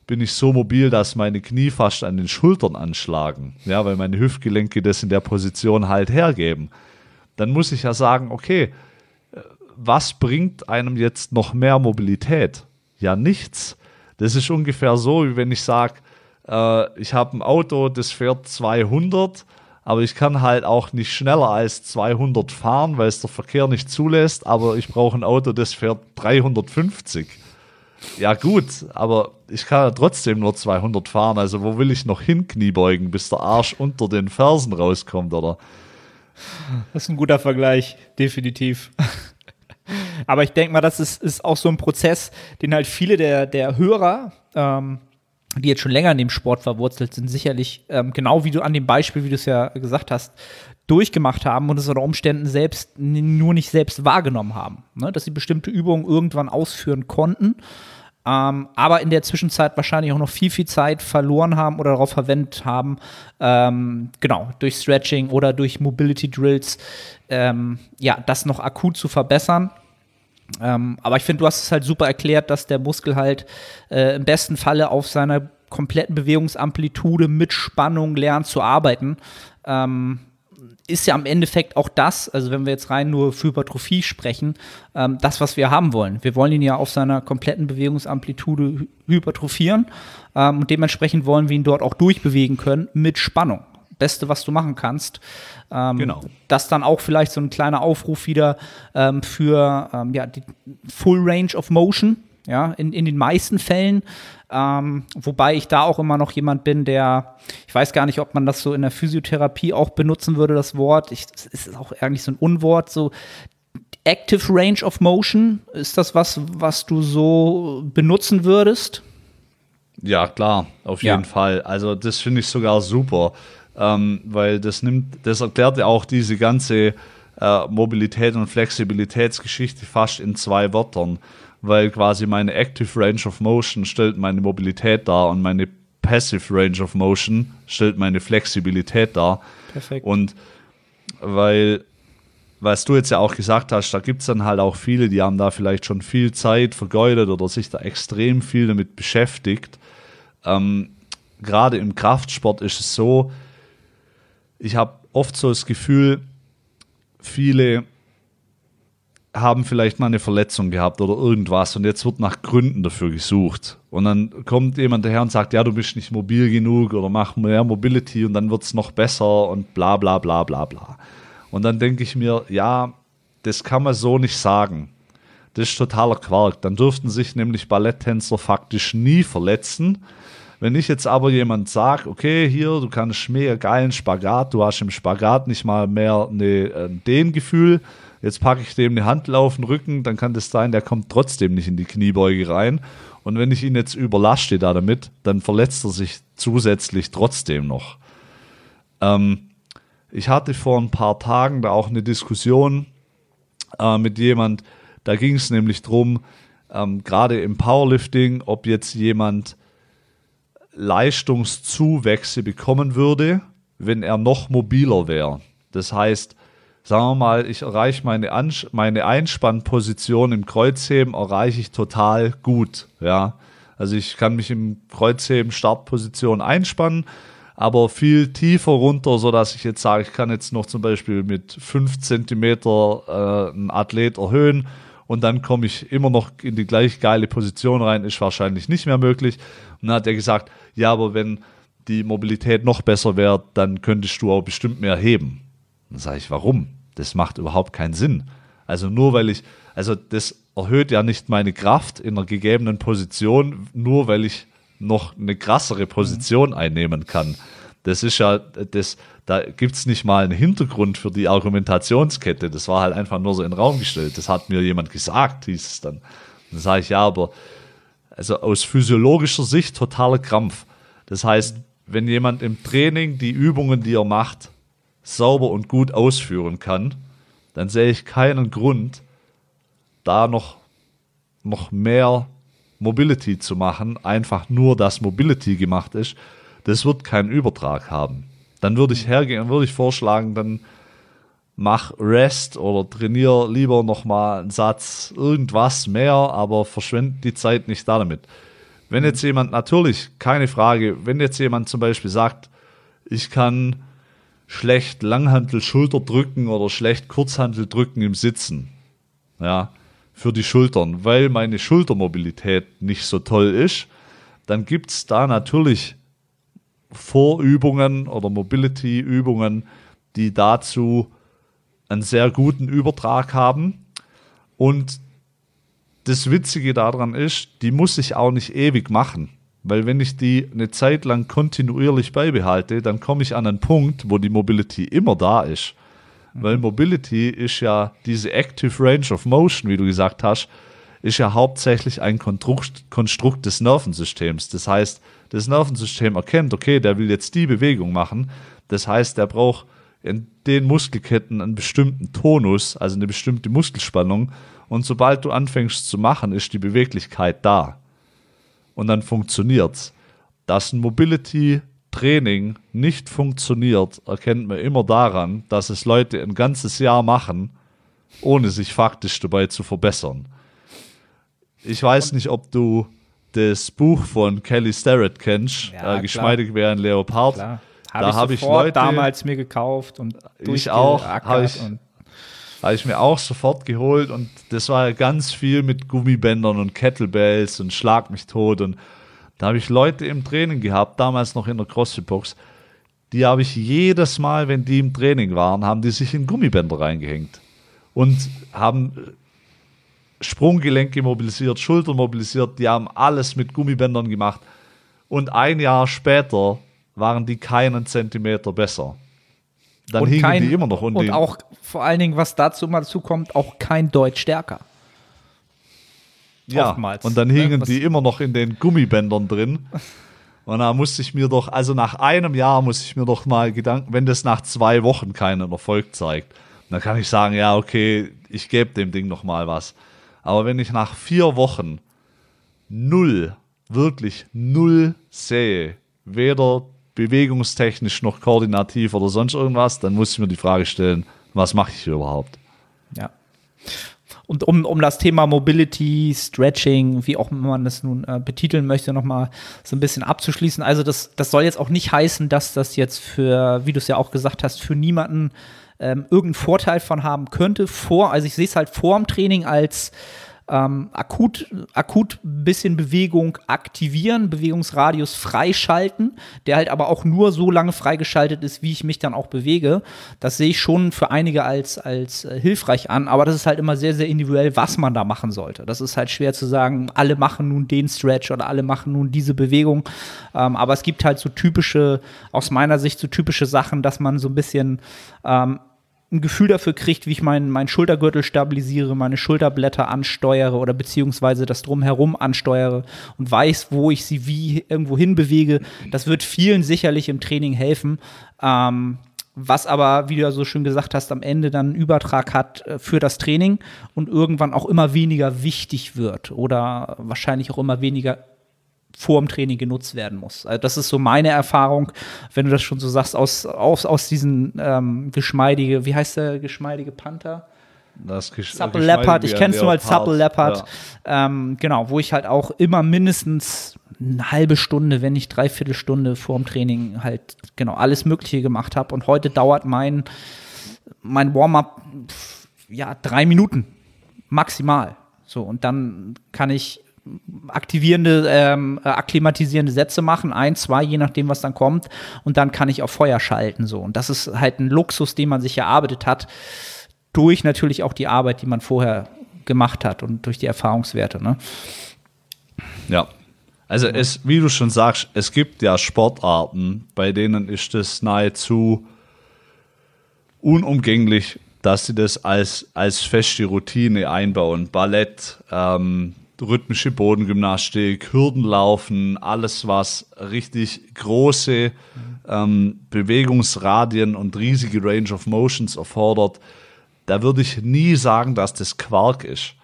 bin ich so mobil, dass meine Knie fast an den Schultern anschlagen. Ja, weil meine Hüftgelenke das in der Position halt hergeben. Dann muss ich ja sagen, okay, was bringt einem jetzt noch mehr Mobilität? Ja, nichts. Das ist ungefähr so, wie wenn ich sage, äh, ich habe ein Auto, das fährt 200, aber ich kann halt auch nicht schneller als 200 fahren, weil es der Verkehr nicht zulässt, aber ich brauche ein Auto, das fährt 350. Ja gut, aber ich kann ja trotzdem nur 200 fahren, also wo will ich noch hinkniebeugen, bis der Arsch unter den Fersen rauskommt, oder? Das ist ein guter Vergleich, definitiv. *laughs* Aber ich denke mal, das ist, ist auch so ein Prozess, den halt viele der, der Hörer, ähm, die jetzt schon länger in dem Sport verwurzelt sind, sicherlich, ähm, genau wie du an dem Beispiel, wie du es ja gesagt hast, durchgemacht haben und es unter Umständen selbst nur nicht selbst wahrgenommen haben. Ne? Dass sie bestimmte Übungen irgendwann ausführen konnten, ähm, aber in der Zwischenzeit wahrscheinlich auch noch viel, viel Zeit verloren haben oder darauf verwendet haben, ähm, genau, durch Stretching oder durch Mobility Drills, ähm, ja, das noch akut zu verbessern. Ähm, aber ich finde, du hast es halt super erklärt, dass der Muskel halt äh, im besten Falle auf seiner kompletten Bewegungsamplitude mit Spannung lernt zu arbeiten. Ähm, ist ja am Endeffekt auch das, also wenn wir jetzt rein nur für Hypertrophie sprechen, ähm, das, was wir haben wollen. Wir wollen ihn ja auf seiner kompletten Bewegungsamplitude hypertrophieren ähm, und dementsprechend wollen wir ihn dort auch durchbewegen können mit Spannung. Beste, was du machen kannst. Ähm, genau. Das dann auch vielleicht so ein kleiner Aufruf wieder ähm, für ähm, ja, die Full Range of Motion. Ja, in, in den meisten Fällen. Ähm, wobei ich da auch immer noch jemand bin, der, ich weiß gar nicht, ob man das so in der Physiotherapie auch benutzen würde, das Wort. Ich, es ist auch eigentlich so ein Unwort, so Active Range of Motion. Ist das was, was du so benutzen würdest? Ja, klar, auf jeden ja. Fall. Also, das finde ich sogar super ähm, weil das nimmt, das erklärt ja auch diese ganze äh, Mobilität und Flexibilitätsgeschichte fast in zwei Wörtern, weil quasi meine Active Range of Motion stellt meine Mobilität dar und meine Passive Range of Motion stellt meine Flexibilität dar. Perfekt. Und weil was du jetzt ja auch gesagt hast, da gibt es dann halt auch viele, die haben da vielleicht schon viel Zeit vergeudet oder sich da extrem viel damit beschäftigt. Ähm, Gerade im Kraftsport ist es so, ich habe oft so das Gefühl, viele haben vielleicht mal eine Verletzung gehabt oder irgendwas und jetzt wird nach Gründen dafür gesucht. Und dann kommt jemand daher und sagt, ja, du bist nicht mobil genug oder mach mehr Mobility und dann wird es noch besser und bla bla bla bla bla. Und dann denke ich mir, ja, das kann man so nicht sagen. Das ist totaler Quark. Dann dürften sich nämlich Balletttänzer faktisch nie verletzen, Wenn ich jetzt aber jemand sage, okay, hier, du kannst mega geilen Spagat, du hast im Spagat nicht mal mehr eine, ein Dehngefühl, jetzt packe ich dem eine Handel auf den Rücken, dann kann das sein, der kommt trotzdem nicht in die Kniebeuge rein. Und wenn ich ihn jetzt überlasche da damit, dann verletzt er sich zusätzlich trotzdem noch. Ähm, ich hatte vor ein paar Tagen da auch eine Diskussion äh, mit jemand, da ging es nämlich drum, ähm, gerade im Powerlifting, ob jetzt jemand Leistungszuwächse bekommen würde, wenn er noch mobiler wäre. Das heißt, sagen wir mal, ich erreiche meine, Ans meine Einspannposition im Kreuzheben, erreiche ich total gut. Ja? Also ich kann mich im Kreuzheben Startposition einspannen, aber viel tiefer runter, sodass ich jetzt sage, ich kann jetzt noch zum Beispiel mit 5 cm äh, einen Athlet erhöhen und dann komme ich immer noch in die gleich geile Position rein, ist wahrscheinlich nicht mehr möglich. Und dann hat er gesagt, ja, aber wenn die Mobilität noch besser wäre, dann könntest du auch bestimmt mehr heben. Dann sage ich, warum? Das macht überhaupt keinen Sinn. Also nur weil ich, also das erhöht ja nicht meine Kraft in einer gegebenen Position, nur weil ich noch eine krassere Position einnehmen kann. Das ist ja, das, da gibt es nicht mal einen Hintergrund für die Argumentationskette. Das war halt einfach nur so in den Raum gestellt. Das hat mir jemand gesagt, hieß es dann. Dann sage ich, ja, aber also aus physiologischer Sicht totaler Krampf. Das heißt, wenn jemand im Training die Übungen, die er macht, sauber und gut ausführen kann, dann sehe ich keinen Grund, da noch, noch mehr Mobility zu machen, einfach nur, dass Mobility gemacht ist, das wird keinen Übertrag haben. Dann würde ich hergehen, würde ich vorschlagen, dann mach Rest oder trainier lieber nochmal einen Satz irgendwas mehr, aber verschwende die Zeit nicht damit. Wenn jetzt jemand, natürlich, keine Frage, wenn jetzt jemand zum Beispiel sagt, ich kann schlecht Langhantel Schulter drücken oder schlecht Kurzhantel drücken im Sitzen, ja, für die Schultern, weil meine Schultermobilität nicht so toll ist, dann gibt es da natürlich Vorübungen oder Mobility-Übungen, die dazu einen sehr guten Übertrag haben. Und das Witzige daran ist, die muss ich auch nicht ewig machen. Weil wenn ich die eine Zeit lang kontinuierlich beibehalte, dann komme ich an einen Punkt, wo die Mobility immer da ist. Weil Mobility ist ja diese Active Range of Motion, wie du gesagt hast, ist ja hauptsächlich ein Konstrukt, Konstrukt des Nervensystems. Das heißt, das Nervensystem erkennt, okay, der will jetzt die Bewegung machen. Das heißt, der braucht in den Muskelketten einen bestimmten Tonus, also eine bestimmte Muskelspannung. Und sobald du anfängst zu machen, ist die Beweglichkeit da. Und dann funktioniert's. Dass ein Mobility Training nicht funktioniert, erkennt man immer daran, dass es Leute ein ganzes Jahr machen, ohne sich faktisch dabei zu verbessern. Ich weiß nicht, ob du das Buch von Kelly Starrett kennst, Ja, äh, Geschmeidig wäre ein Leopard. Klar. Da Habe ich, Leute- damals mir gekauft und Ich auch, habe ich- Habe ich mir auch sofort geholt und das war ja ganz viel mit Gummibändern und Kettlebells und Schlag mich tot und da habe ich Leute im Training gehabt, damals noch in der CrossFit-Box, die habe ich jedes Mal, wenn die im Training waren, haben die sich in Gummibänder reingehängt und haben Sprunggelenke mobilisiert, Schultern mobilisiert, die haben alles mit Gummibändern gemacht und ein Jahr später waren die keinen Zentimeter besser. Dann und hingen kein, die immer noch unten. und auch vor allen Dingen, was dazu mal dazu kommt, auch kein Deutsch stärker. Ja, Oftmals, und dann ne? hingen Was- die immer noch in den Gummibändern drin. *laughs* Und da musste ich mir doch, also nach einem Jahr muss ich mir doch mal Gedanken, wenn das nach zwei Wochen keinen Erfolg zeigt, dann kann ich sagen, ja, okay, ich gebe dem Ding noch mal was. Aber wenn ich nach vier Wochen null, wirklich null sehe, weder bewegungstechnisch noch koordinativ oder sonst irgendwas, dann muss ich mir die Frage stellen, was mache ich hier überhaupt? Ja. Und um, um das Thema Mobility, Stretching, wie auch man das nun äh, betiteln möchte, nochmal so ein bisschen abzuschließen. Also das, das soll jetzt auch nicht heißen, dass das jetzt für, wie du es ja auch gesagt hast, für niemanden ähm, irgendeinen Vorteil von haben könnte. Vor, also ich sehe es halt vor dem Training als ähm, akut, akut bisschen Bewegung aktivieren, Bewegungsradius freischalten, der halt aber auch nur so lange freigeschaltet ist, wie ich mich dann auch bewege. Das sehe ich schon für einige als, als äh, hilfreich an, aber das ist halt immer sehr, sehr individuell, was man da machen sollte. Das ist halt schwer zu sagen, alle machen nun den Stretch oder alle machen nun diese Bewegung. Ähm, aber es gibt halt so typische, aus meiner Sicht so typische Sachen, dass man so ein bisschen ähm, ein Gefühl dafür kriegt, wie ich meinen mein Schultergürtel stabilisiere, meine Schulterblätter ansteuere oder beziehungsweise das drumherum ansteuere und weiß, wo ich sie wie irgendwo hin bewege. Das wird vielen sicherlich im Training helfen. Ähm, was aber, wie du ja so schön gesagt hast, am Ende dann einen Übertrag hat äh, für das Training und irgendwann auch immer weniger wichtig wird oder wahrscheinlich auch immer weniger vor dem Training genutzt werden muss. Also das ist so meine Erfahrung, wenn du das schon so sagst, aus, aus, aus diesen ähm, geschmeidige, wie heißt der geschmeidige Panther? Das Gesch Supple Leopard, ich kenne es nur als Supple Leopard. Ja. Ähm, genau, wo ich halt auch immer mindestens eine halbe Stunde, wenn nicht dreiviertel Stunde vor dem Training halt genau alles Mögliche gemacht habe. Und heute dauert mein, mein Warm-up ja drei Minuten maximal. So, und dann kann ich aktivierende, ähm, äh, akklimatisierende Sätze machen, ein, zwei, je nachdem, was dann kommt, und dann kann ich auf Feuer schalten. So. Und das ist halt ein Luxus, den man sich erarbeitet hat, durch natürlich auch die Arbeit, die man vorher gemacht hat und durch die Erfahrungswerte. Ne? Ja. Also es, wie du schon sagst, es gibt ja Sportarten, bei denen ist es nahezu unumgänglich, dass sie das als, als feste Routine einbauen. Ballett, ähm, rhythmische Bodengymnastik, Hürdenlaufen, alles, was richtig große ähm, Bewegungsradien und riesige Range of Motions erfordert, da würde ich nie sagen, dass das Quark ist.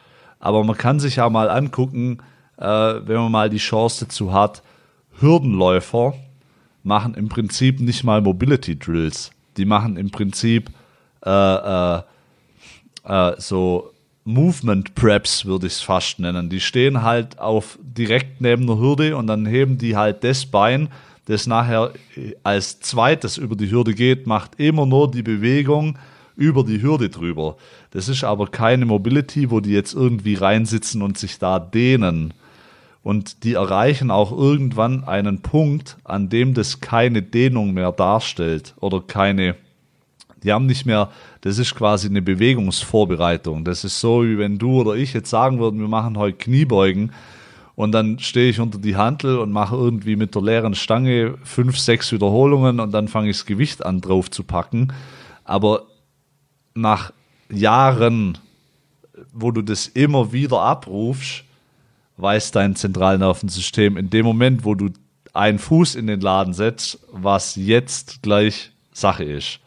Aber man kann sich ja mal angucken, äh, wenn man mal die Chance dazu hat, Hürdenläufer machen im Prinzip nicht mal Mobility Drills. Die machen im Prinzip äh, äh, äh so Movement Preps, würde ich es fast nennen. Die stehen halt auf direkt neben der Hürde und dann heben die halt das Bein, das nachher als zweites über die Hürde geht, macht immer nur die Bewegung über die Hürde drüber. Das ist aber keine Mobility, wo die jetzt irgendwie reinsitzen und sich da dehnen. Und die erreichen auch irgendwann einen Punkt, an dem das keine Dehnung mehr darstellt oder keine die haben nicht mehr, das ist quasi eine Bewegungsvorbereitung. Das ist so, wie wenn du oder ich jetzt sagen würden, wir machen heute Kniebeugen und dann stehe ich unter die Hantel und mache irgendwie mit der leeren Stange fünf, sechs Wiederholungen und dann fange ich das Gewicht an drauf zu packen. Aber nach Jahren, wo du das immer wieder abrufst, weiß dein Zentralnervensystem in dem Moment, wo du einen Fuß in den Laden setzt, was jetzt gleich Sache ist.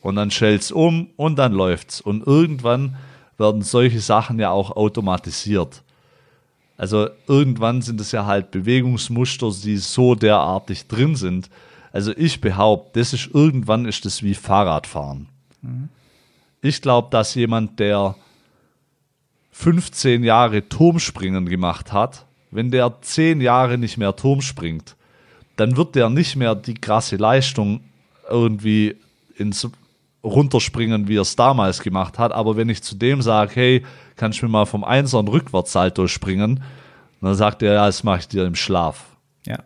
Und dann schellt's um und dann läuft's. Und irgendwann werden solche Sachen ja auch automatisiert. Also irgendwann sind es ja halt Bewegungsmuster, die so derartig drin sind. Also ich behaupte, das ist irgendwann ist das wie Fahrradfahren. Mhm. Ich glaube, dass jemand, der 15 Jahre Turmspringen gemacht hat, wenn der 10 Jahre nicht mehr Turm springt, dann wird der nicht mehr die krasse Leistung irgendwie ins Runterspringen, wie er es damals gemacht hat. Aber wenn ich zu dem sage, hey, kannst du mir mal vom Einser einen Rückwärtssalto springen, dann sagt er, ja, das mache ich dir im Schlaf. Ja.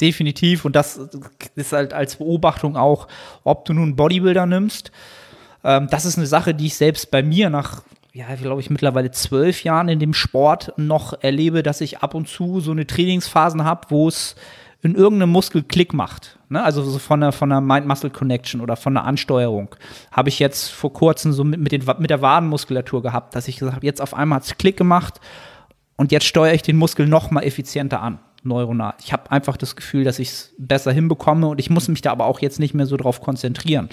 Definitiv. Und das ist halt als Beobachtung auch, ob du nun Bodybuilder nimmst. Ähm, das ist eine Sache, die ich selbst bei mir nach ja, glaube ich, mittlerweile zwölf Jahren in dem Sport noch erlebe, dass ich ab und zu so eine Trainingsphasen habe, wo es in irgendeinem Muskel Klick macht. Ne? Also so von der, von der Mind-Muscle-Connection oder von der Ansteuerung. Habe ich jetzt vor kurzem so mit, mit, den, mit der Wadenmuskulatur gehabt, dass ich gesagt habe, jetzt auf einmal hat es Klick gemacht und jetzt steuere ich den Muskel noch mal effizienter an, neuronal. Ich habe einfach das Gefühl, dass ich es besser hinbekomme und ich muss mich da aber auch jetzt nicht mehr so drauf konzentrieren.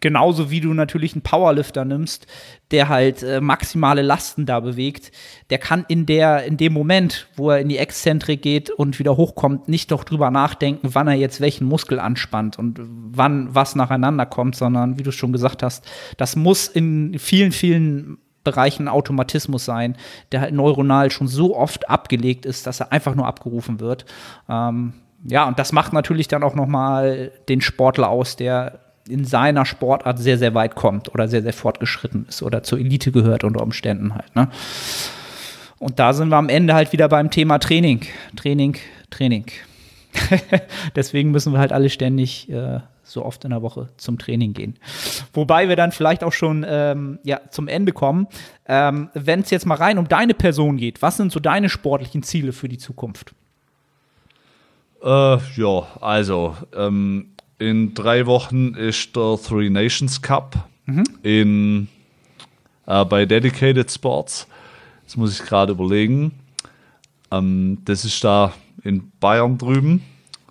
Genauso wie du natürlich einen Powerlifter nimmst, der halt äh, maximale Lasten da bewegt, der kann in der, in dem Moment, wo er in die Exzentrik geht und wieder hochkommt, nicht doch drüber nachdenken, wann er jetzt welchen Muskel anspannt und wann was nacheinander kommt, sondern wie du schon gesagt hast, das muss in vielen, vielen Bereichen Automatismus sein, der halt neuronal schon so oft abgelegt ist, dass er einfach nur abgerufen wird. Ähm, ja, und das macht natürlich dann auch noch mal den Sportler aus, der in seiner Sportart sehr, sehr weit kommt oder sehr, sehr fortgeschritten ist oder zur Elite gehört unter Umständen halt. Ne? Und da sind wir am Ende halt wieder beim Thema Training. Training, Training. *laughs* Deswegen müssen wir halt alle ständig äh, so oft in der Woche zum Training gehen. Wobei wir dann vielleicht auch schon ähm, ja, zum Ende kommen. Ähm, Wenn es jetzt mal rein um deine Person geht, was sind so deine sportlichen Ziele für die Zukunft? Äh, ja, also ähm, in drei Wochen ist der Three Nations Cup mhm. in, äh, bei Dedicated Sports. Das muss ich gerade überlegen. Ähm, das ist da in Bayern drüben.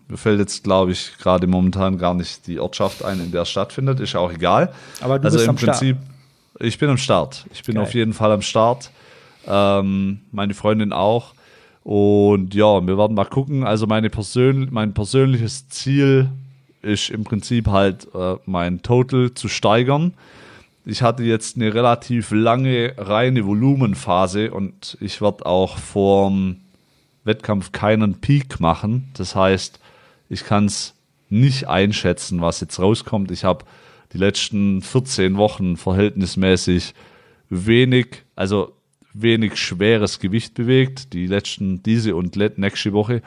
Mir fällt jetzt, glaube ich, gerade momentan gar nicht die Ortschaft ein, in der es stattfindet. Ist auch egal. Aber du also bist im am Prinzip, Start. ich bin am Start. Ich bin Geil. auf jeden Fall am Start. Ähm, meine Freundin auch. Und ja, wir werden mal gucken. Also meine Persön mein persönliches Ziel ist im Prinzip halt äh, mein Total zu steigern. Ich hatte jetzt eine relativ lange reine Volumenphase und ich werde auch vorm Wettkampf keinen Peak machen. Das heißt, ich kann es nicht einschätzen, was jetzt rauskommt. Ich habe die letzten 14 Wochen verhältnismäßig wenig, also wenig schweres Gewicht bewegt. Die letzten, diese und nächste Woche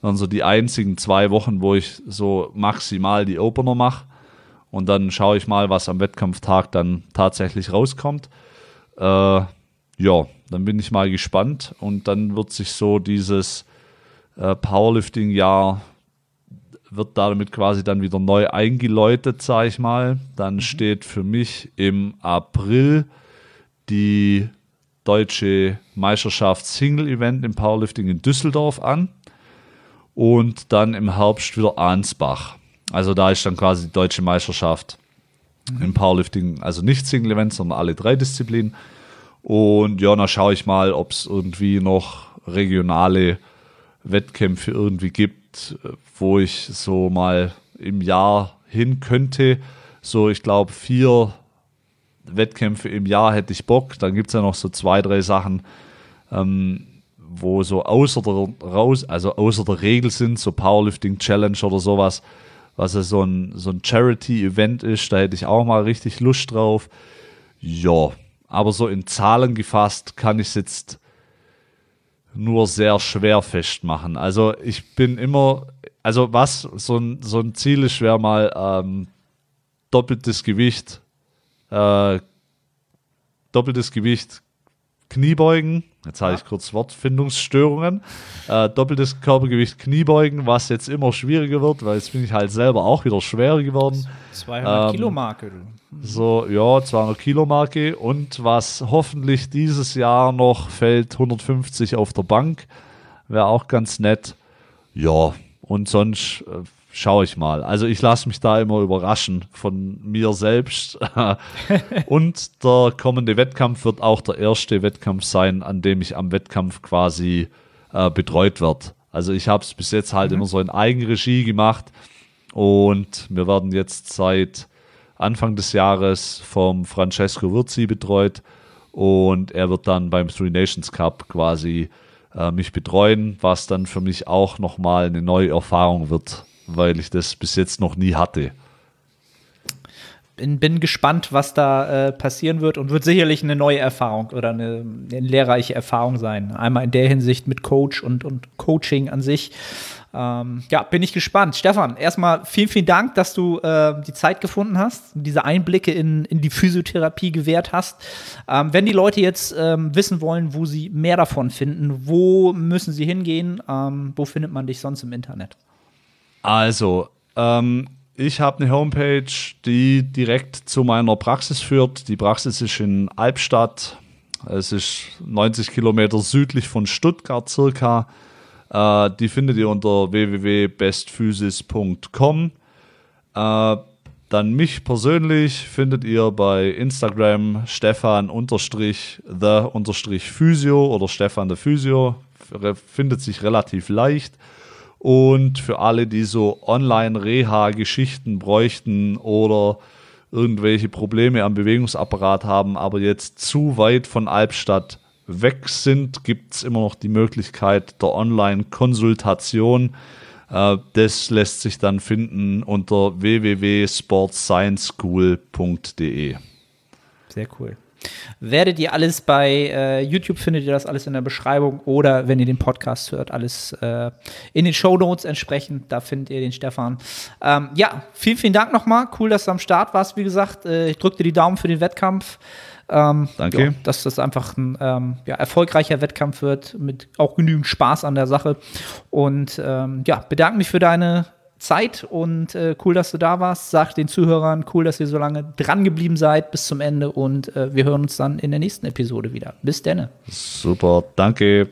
waren so die einzigen zwei Wochen, wo ich so maximal die Opener mache. Und dann schaue ich mal, was am Wettkampftag dann tatsächlich rauskommt. Äh, ja, dann bin ich mal gespannt. Und dann wird sich so dieses äh, Powerlifting-Jahr wird damit quasi dann wieder neu eingeläutet, sage ich mal. Dann mhm. steht für mich im April die deutsche Meisterschaft Single Event im Powerlifting in Düsseldorf an und dann im Herbst wieder Ansbach. Also da ist dann quasi die deutsche Meisterschaft im Powerlifting, also nicht Single Event, sondern alle drei Disziplinen. Und ja, dann schaue ich mal, ob es irgendwie noch regionale Wettkämpfe irgendwie gibt, wo ich so mal im Jahr hin könnte. So, ich glaube, vier Wettkämpfe im Jahr hätte ich Bock. Dann gibt es ja noch so zwei, drei Sachen, ähm, wo so außer der, raus, also außer der Regel sind, so Powerlifting Challenge oder sowas, was ja so ein, so ein Charity-Event ist. Da hätte ich auch mal richtig Lust drauf. Ja, aber so in Zahlen gefasst kann ich es jetzt nur sehr schwer festmachen. Also ich bin immer, also was so ein, so ein Ziel ist, wäre mal ähm, doppeltes Gewicht, äh, doppeltes Gewicht Kniebeugen. Jetzt habe ich kurz Wortfindungsstörungen. Äh, doppeltes Körpergewicht Kniebeugen, was jetzt immer schwieriger wird, weil jetzt bin ich halt selber auch wieder schwerer geworden. 200 ähm, Kilo Marke. So, ja, 200 Kilo Marke. Und was hoffentlich dieses Jahr noch fällt, 150 auf der Bank. Wäre auch ganz nett. Ja, und sonst äh, schaue ich mal. Also ich lasse mich da immer überraschen von mir selbst. *laughs* *laughs* und der kommende Wettkampf wird auch der erste Wettkampf sein, an dem ich am Wettkampf quasi äh, betreut werde. Also ich habe es bis jetzt halt mhm. immer so in Eigenregie gemacht und wir werden jetzt seit Anfang des Jahres vom Francesco Virzi betreut und er wird dann beim Three Nations Cup quasi äh, mich betreuen, was dann für mich auch nochmal eine neue Erfahrung wird, weil ich das bis jetzt noch nie hatte. Bin, bin gespannt, was da äh, passieren wird und wird sicherlich eine neue Erfahrung oder eine, eine lehrreiche Erfahrung sein. Einmal in der Hinsicht mit Coach und, und Coaching an sich ähm, ja, bin ich gespannt. Stefan, erstmal vielen, vielen Dank, dass du äh, die Zeit gefunden hast, diese Einblicke in, in die Physiotherapie gewährt hast. Ähm, wenn die Leute jetzt ähm, wissen wollen, wo sie mehr davon finden, wo müssen sie hingehen? Ähm, wo findet man dich sonst im Internet? Also, ähm, ich habe eine Homepage, die direkt zu meiner Praxis führt. Die Praxis ist in Albstadt. Es ist 90 Kilometer südlich von Stuttgart circa. Äh, die findet ihr unter www.bestphysis.com. Äh, dann mich persönlich findet ihr bei Instagram Stefan-the-physio oder Stefan der Physio. Findet sich relativ leicht. Und für alle, die so Online-Reha-Geschichten bräuchten oder irgendwelche Probleme am Bewegungsapparat haben, aber jetzt zu weit von Albstadt weg sind, gibt es immer noch die Möglichkeit der Online-Konsultation. Äh, das lässt sich dann finden unter www.sportscienceschool.de. Sehr cool. Werdet ihr alles bei äh, YouTube, findet ihr das alles in der Beschreibung oder wenn ihr den Podcast hört, alles äh, in den Show Notes entsprechend. Da findet ihr den Stefan. Ähm, ja, vielen, vielen Dank nochmal. Cool, dass du am Start warst. Wie gesagt, äh, ich drücke dir die Daumen für den Wettkampf. Ähm, Danke. Ja, dass das einfach ein ähm, ja, erfolgreicher Wettkampf wird, mit auch genügend Spaß an der Sache. Und ähm, ja, bedanke mich für deine Zeit und äh, cool, dass du da warst. Sag den Zuhörern, cool, dass ihr so lange dran geblieben seid bis zum Ende und äh, wir hören uns dann in der nächsten Episode wieder. Bis denne. Super, danke.